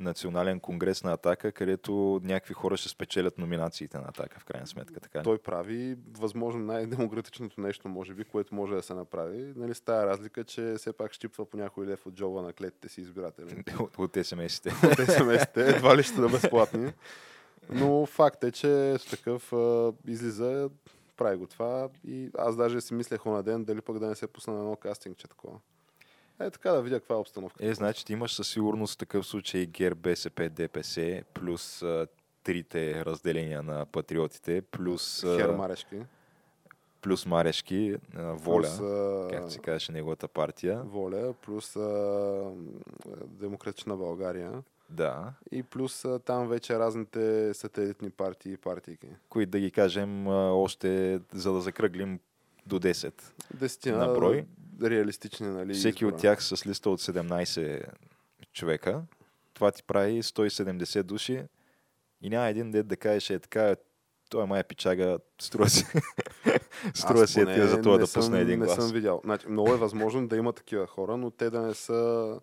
национален конгрес на Атака, където някакви хора ще спечелят номинациите на Атака, в крайна сметка. Така Той прави възможно най-демократичното нещо, може би, което може да се направи. Нали, с тази разлика, че все пак щипва по някой лев от джоба на клетите си избиратели. [laughs] от, от СМС-ите. от СМС-ите, едва ли ще да безплатни. Но факт е, че с такъв а, излиза, прави го това и аз даже си мислех на ден дали пък да не се пусна на едно кастинг, че такова. Е, така да видя каква е обстановка. Е, значи ти имаш със сигурност в такъв случай ГЕР, БСП, ДПС, плюс а, трите разделения на патриотите, плюс... А, Хер Марешки. Плюс Марешки, а, Воля, плюс, а, както се казваше неговата партия. Воля, плюс а, Демократична България. Да. И плюс там вече разните сателитни партии и партийки. Които да ги кажем още, за да закръглим до 10. Десетина на брой реалистични. Нали, Всеки избора. от тях с листа от 17 човека. Това ти прави 170 души и няма един дет да кажеш е така, той май е пичага, струва си. [laughs] струва си е за това да съм, пусне един глас. Не съм видял. Значи, много е възможно да има такива хора, но те да не са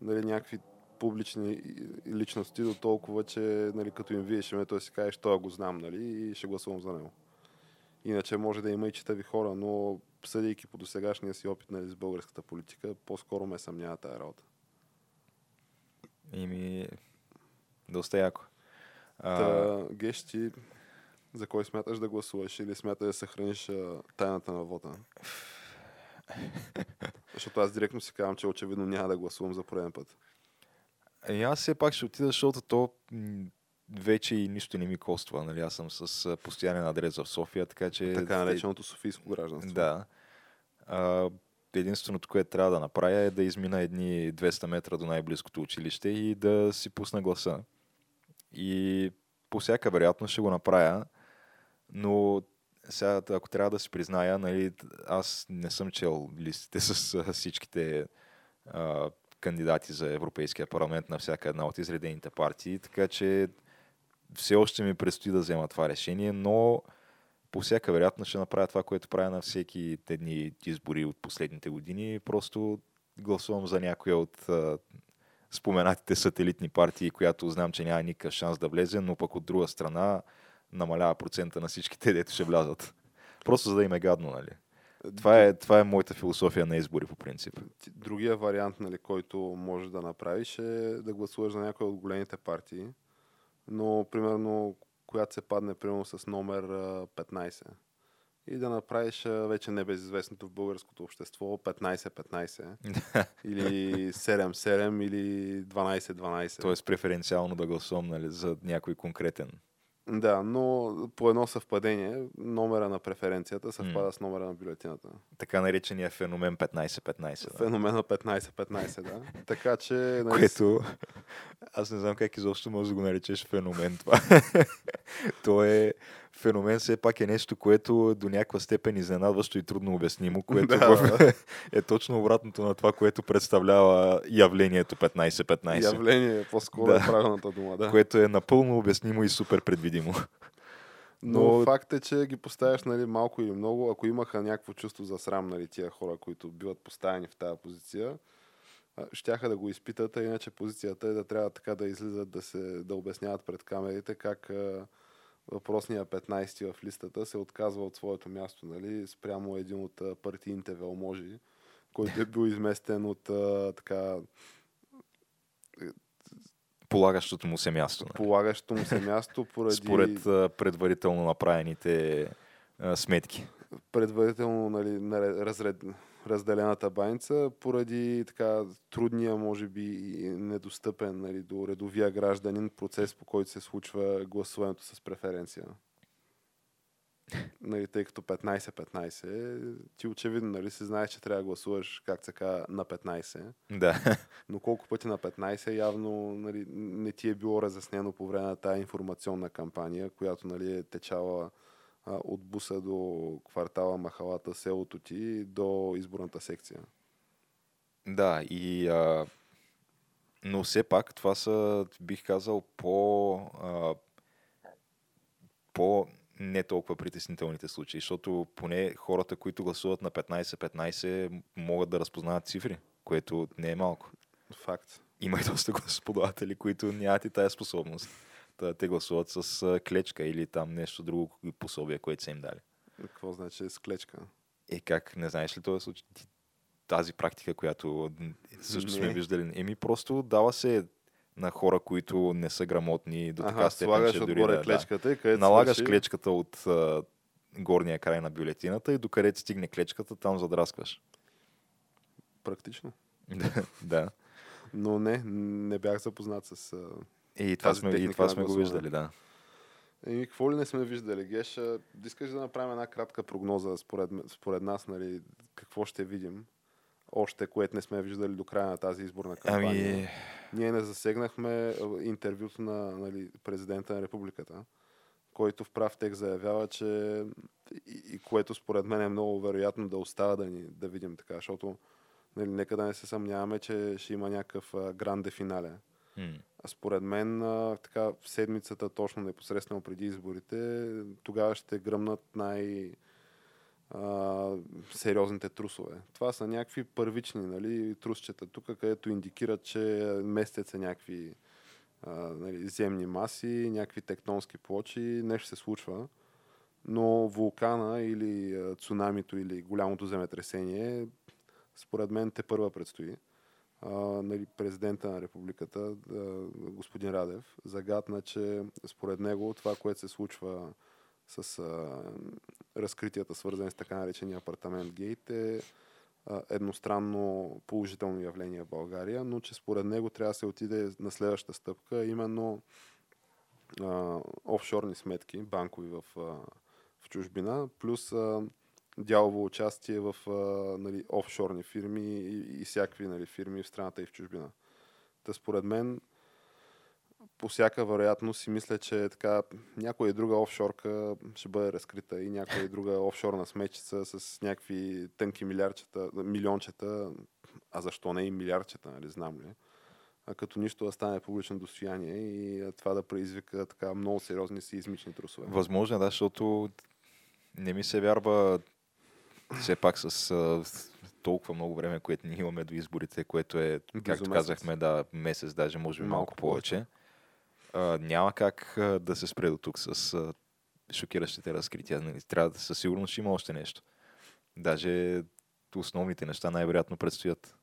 нали, някакви публични личности до толкова, че нали, като им виеш ме, той си кажеш, той го знам нали, и ще гласувам за него. Иначе може да има и читави хора, но съдейки по досегашния си опит нали, с българската политика, по-скоро ме съмнява тази работа. Ими, доста яко. А... Та, Геш, ти за кой смяташ да гласуваш или смяташ да съхраниш а, тайната на вода? [laughs] защото аз директно си казвам, че очевидно няма да гласувам за пореден път. И аз все пак ще отида, защото то вече и нищо не ми коства. Нали? Аз съм с постоянен адрес в София, така че... Така нареченото Софийско гражданство. Да. А, единственото, което трябва да направя е да измина едни 200 метра до най-близкото училище и да си пусна гласа. И по всяка вероятност ще го направя, но сега, ако трябва да си призная, нали, аз не съм чел листите с всичките а, кандидати за Европейския парламент на всяка една от изредените партии, така че все още ми предстои да взема това решение, но по всяка вероятност ще направя това, което правя на всеки те дни избори от последните години. Просто гласувам за някоя от а, споменатите сателитни партии, която знам, че няма никакъв шанс да влезе, но пък от друга страна намалява процента на всички те, дето ще влязат. Просто за да им е гадно, нали? Това е, това е моята философия на избори по принцип. Другия вариант, нали, който можеш да направиш е да гласуваш за някоя от големите партии, но примерно, която се падне примерно с номер а, 15 и да направиш вече небезизвестното в българското общество 15-15 [laughs] или 7-7 или 12-12. Тоест преференциално да гласувам нали, за някой конкретен. Да, но по едно съвпадение номера на преференцията съвпада с номера на бюлетината. Така наречения феномен 15-15. Да. Феномена 15-15, да. Така че... нали, Което аз не знам как изобщо може да го наречеш феномен това. [laughs] То е феномен все пак е нещо, което до някаква степен изненадващо и трудно обяснимо, което [laughs] Да, в... [laughs] е точно обратното на това, което представлява явлението 15-15. Явление е по-скоро Да. да. правилната дума, да. Което е напълно обяснимо и супер предвидимо. Но, Но- факт е, че ги поставяш нали, малко или много. Ако имаха някакво чувство за срам, нали, тия хора, които биват поставени в тази позиция, щяха да го изпитат, а иначе позицията е да трябва така да излизат, да, се, да обясняват пред камерите как въпросния 15 в листата се отказва от своето място, нали, спрямо един от партийните велможи, който е бил изместен от а, така Полагащото му се място. Нали? полагащо му се място [laughs] поради Според а, предварително направените а, сметки. предварително нали, разред, разделената баница, поради така трудния, може би и недостъпен нали, до редовия гражданин процес, по който се случва гласуването с преференция. [laughs] Нали, тъй като 15-15, ти очевидно нали, се знаеш, че трябва да гласуваш, как се казва, на 15. Да. [laughs] Но колко пъти на 15 явно нали, не ти е било разяснено по време на тази информационна кампания, която нали, е течала а, от буса до квартала, махалата, селото ти до изборната секция. Да, и а, но все пак това са, бих казал, по, а, по не толкова притеснителните случаи, защото поне хората, които гласуват на 15-15, могат да разпознават цифри, което не е малко. Факт. Има и доста [laughs] гласоподаватели, които нямат и тая способност. Те гласуват с клечка или там нещо друго пособие, което са им дали. Какво значи с клечка? Е, как, не знаеш ли този случай? Тази практика, която също сме Не. виждали. Еми, просто дава се на хора, които не са грамотни до така Ага, степен, слагаш че дори отгоре да, да. клечката и където Налагаш свърши, клечката от а, горния край на бюлетината и докъдето стигне клечката, там задраскваш. Практично. [laughs] да. Но не, не бях запознат с... а, И това сме, и това сме го виждали, да. Еми, какво ли не сме виждали, Геш? Искаш да направим една кратка прогноза според, според нас, нали, какво ще видим? Още, което не сме виждали до края на тази изборна кампания. Ами, Ние не засегнахме интервюто на нали, президента на републиката, който в прав текст заявява, че и, и което според мен е много вероятно да остава да, ни, да видим така, защото нали, нека да не се съмняваме, че ще има някакъв а, гранде финале. А Според мен, така, в седмицата, точно непосредствено преди изборите, тогава ще гръмнат най- а, сериозните трусове. Това са някакви първични нали, трусчета тук, където индикират, че местят се някакви нали, земни маси, някакви тектонски плочи, нещо се случва. Но вулкана или цунамито или голямото земетресение, според мен те първа предстои нали, президента на републиката, господин Радев, загадна, че според него това, което се случва с а, разкритията, свързани с така наречения апартамент Гейт, е а, едностранно положително явление в България, но че според него трябва да се отиде на следващата стъпка, именно а, офшорни сметки, банкови в, а, в чужбина, плюс а, дялово участие в а, нали, офшорни фирми и, и всякакви нали, фирми в страната и в чужбина. Та според мен, по всяка вероятност си мисля, че така някоя и друга офшорка ще бъде разкрита и някоя и друга офшорна смечица с някакви тънки милиарчета, милиончета, а защо не и милиарчета, нали, знам ли. А като нищо да стане публично достояние и това да предизвика така много сериозни сеизмични трусове. Възможно е, да, защото не ми се вярва все пак с а, толкова много време, което ние имаме до изборите, което е, Близо както казахме, да, месец, даже може би малко, Малко повече. А, няма как а, да се спре до тук с а, шокиращите разкрития. Нали, Трябва да със сигурност ще има още нещо. Даже основните неща най-вероятно предстоят.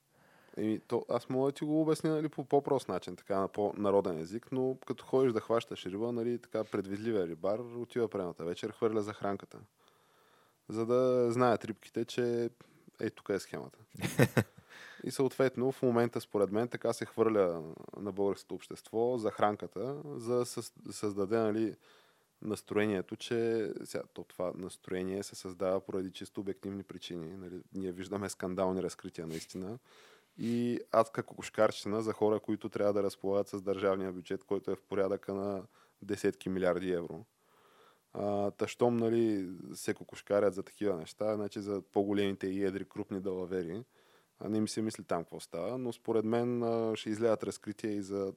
Еми, то, аз мога да ти го обясня нали, по по-прост начин, така на по-народен език, но като ходиш да хващаш риба, нали, така предвидливия рибар отива предната вечер, хвърля за хранката. За да знаят рибките, че ей, тук е схемата. [laughs] И съответно, в момента, според мен, така се хвърля на българското общество за хранката, за да създаде нали, настроението, че сега, то това настроение се създава поради чисто обективни причини. Нали, ние виждаме скандални разкрития наистина и адска кокошкарщина за хора, които трябва да разполагат с държавния бюджет, който е в порядъка на десетки милиарди евро. А, тъщом нали, се кокошкарят за такива неща, значи за по-големите и едри крупни далавери. А не ми се мисли там какво става, но според мен а, ще излядат разкрития и за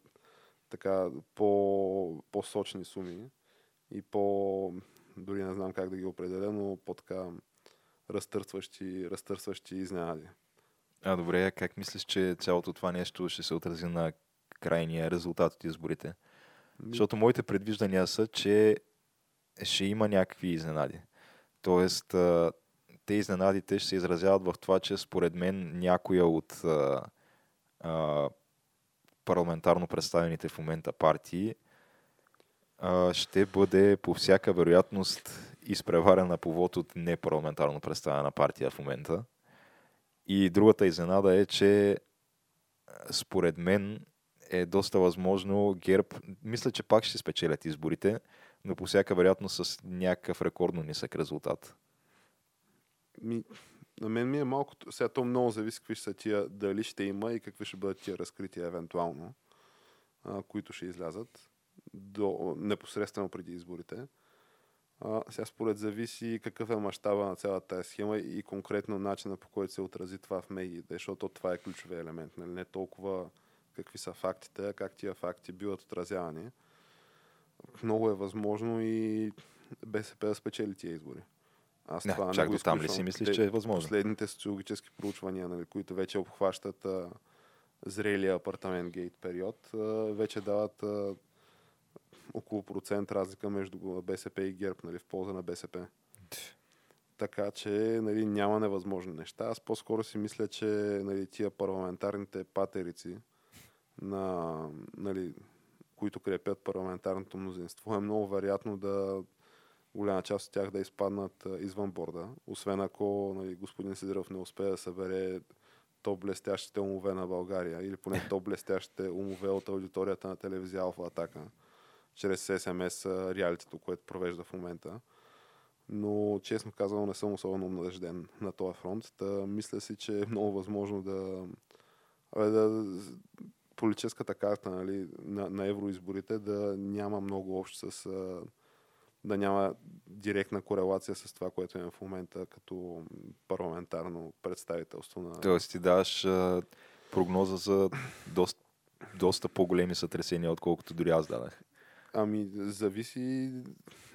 така по, по-сочни суми и по, дори не знам как да ги определя, но по-така разтърсващи, разтърсващи изненади. А добре, как мислиш, че цялото това нещо ще се отрази на крайния резултат от изборите? Защото моите предвиждания са, че ще има някакви изненади. Тоест, те изненадите ще се изразяват в това, че според мен някоя от парламентарно представените в момента партии ще бъде по всяка вероятност изпреварена по вод от непарламентарно представена партия в момента. И другата изненада е, че според мен е доста възможно ГЕРБ, мисля, че пак ще спечелят изборите, но по всяка вероятност с някакъв рекордно нисък резултат. Ми, на мен ми е малко... Сега то много зависи какви ще са тия, дали ще има и какви ще бъдат тия разкрития евентуално, а, които ще излязат до, непосредствено преди изборите. А, сега според зависи какъв е мащаба на цялата тази схема и конкретно начина по който се отрази това в медиите, защото това е ключовия елемент. Нали? Не толкова какви са фактите, а как тия факти биват отразявани. Много е възможно и БСП да спечели тия избори. Аз не, това чак не до там ли си мислиш, че е възможно? Последните социологически проучвания, нали, които вече обхващат а, зрелия апартамент гейт период, а, вече дават а, около процент разлика между БСП и ГЕРБ, нали, в полза на БСП. Така че нали, няма невъзможни неща. Аз по-скоро си мисля, че нали, тия парламентарните патерици, на, нали, които крепят парламентарното мнозинство, е много вероятно да голяма част от тях да изпаднат извън борда. Освен ако нали, господин Сидоров не успее да събере топ блестящите умове на България или поне [laughs] топ блестящите умове от аудиторията на телевизия Алфа Атака чрез СМС реалитето, което провежда в момента. Но, честно казано, не съм особено надежден на този фронт. Та, мисля си, че е много възможно да, да политическата карта нали, на, на евроизборите да няма много общо с да няма директна корелация с това, което е в момента като парламентарно представителство на... Тоест ти даваш а, прогноза за доста, доста по-големи сътресения, отколкото дори аз дадах. Ами, зависи,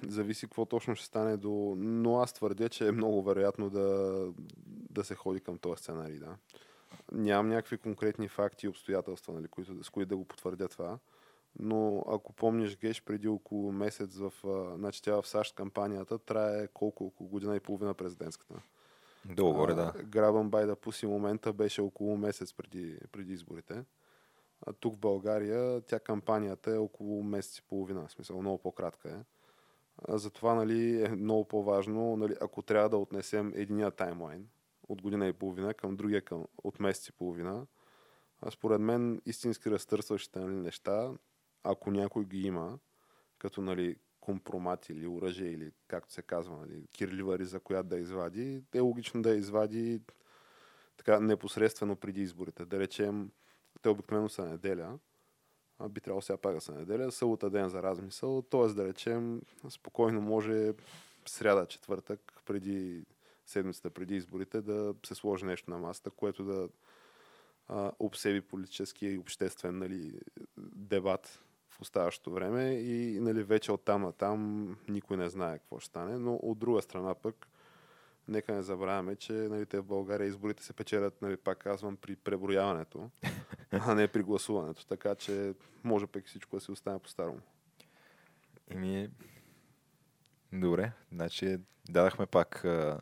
зависи какво точно ще стане до... Но аз твърдя, че е много вероятно да, да се ходи към този сценарий, да. Нямам някакви конкретни факти и обстоятелства, нали, които, с които да го потвърдя това. Но ако помниш, Геш, преди около месец в... Значи тя в САЩ кампанията трае колко? Около година и половина президентската. Долу да. Грабан бай да пуси момента беше около месец преди, преди изборите. А тук в България тя кампанията е около месец и половина, в смисъл много по-кратка е. А затова нали, е много по-важно, нали, ако трябва да отнесем единия таймлайн от година и половина към другия към, от месец и половина, а според мен истински разтърсващите нали, неща, ако някой ги има, като нали, компромат или оръжие или както се казва, нали, кирливари, за която да извади, е логично да извади така непосредствено преди изборите. Да речем, те обикновено са неделя, а би трябвало сега пак да са неделя, събота ден за размисъл, т.е. да речем, спокойно може сряда, четвъртък, преди седмицата, преди изборите, да се сложи нещо на масата, което да а, обсеби политически и обществен нали, дебат в оставащото време и нали, вече от там на там никой не знае какво ще стане, но от друга страна пък нека не забравяме, че нали, те в България изборите се печелят, нали, пак казвам, при преброяването, [laughs] а не при гласуването. Така че може пък всичко да се остане по-старому. Еми, добре, значи дадахме пак а,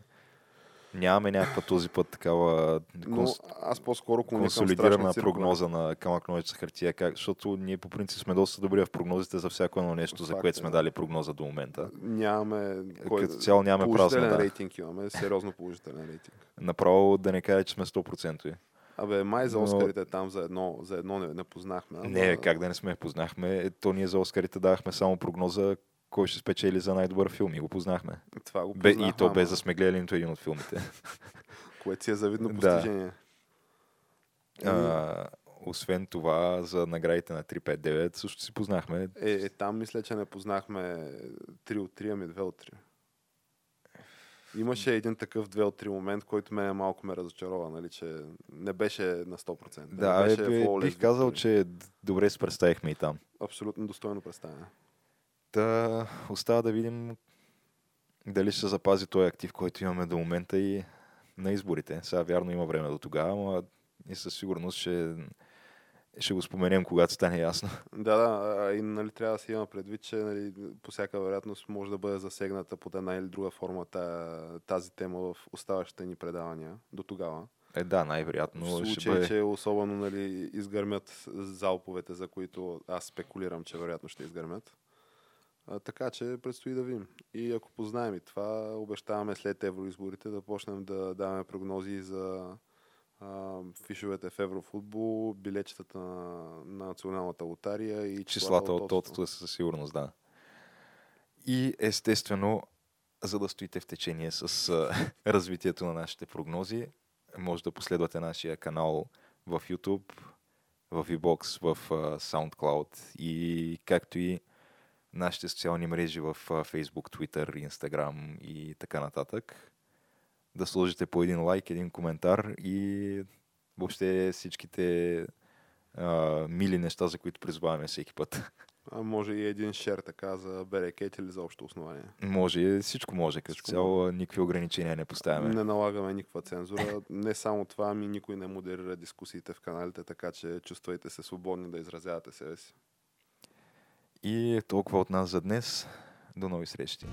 Нямаме някаква този път такава Но конс... аз по-скоро консолидирана прогноза на камък ножица хартия, как... защото ние по принцип сме доста добри в прогнозите за всяко едно нещо, за Факт което е. сме дали прогноза до момента. Нямаме... Като цяло нямаме положителен празно, да. рейтинг имаме, сериозно положителен рейтинг. Направо да не кажа, че сме 100%. Абе, май за Но- Оскарите там за едно, за едно не, не познахме. ама- Не, как да не сме познахме. Е, То ние за Оскарите давахме само прогноза кой ще спечели за най-добър филм и го познахме. Това го Бе, познахме, и то без ама- да сме гледали нито един от филмите. [laughs] Което си е завидно Да. постижение. а, освен това, за наградите на 359 също си познахме. Е, е, там мисля, че не познахме 3 от 3, ами 2 от 3. Имаше един такъв 2 от 3 момент, който мен малко ме разочарова, нали, че не беше на 100%. Да, не е, беше бе, flawless бих казал, че добре се представихме и там. Абсолютно достойно представяне. Та остава да видим дали ще се запази този актив, който имаме до момента и на изборите. Сега вярно има време до тогава, но и със сигурност ще, ще го споменем, когато стане ясно. Да, да, и нали, трябва да се има предвид, че нали, по всяка вероятност може да бъде засегната под една или друга форма та- тази тема в оставащите ни предавания до тогава. Е, да, най-вероятно в ще случай, бъде. че особено нали, изгърмят залповете, за които аз спекулирам, че вероятно ще изгърмят. А, така че предстои да видим. И ако познаем и това, обещаваме след евроизборите да почнем да даваме прогнози за а, фишовете в еврофутбол, билетчетата на, на националната лотария и Числата от тотото със сигурност, да. И естествено, за да стоите в течение с а, [laughs] развитието на нашите прогнози, може да последвате нашия канал в YouTube, в VBOX, в а, SoundCloud и както и нашите социални мрежи в Facebook, Twitter, Instagram и така нататък. Да сложите по един лайк, един коментар и въобще всичките а, мили неща, за които призоваваме всеки път. А може и един шер така за берекет или за общо основание. Може, всичко може. Като Всичко цяло никакви ограничения не поставяме. Не налагаме никаква цензура. Не само това, ами никой не модерира дискусиите в каналите, така че чувствайте се свободни да изразявате себе си. И толкова от нас за днес. До нови срещи.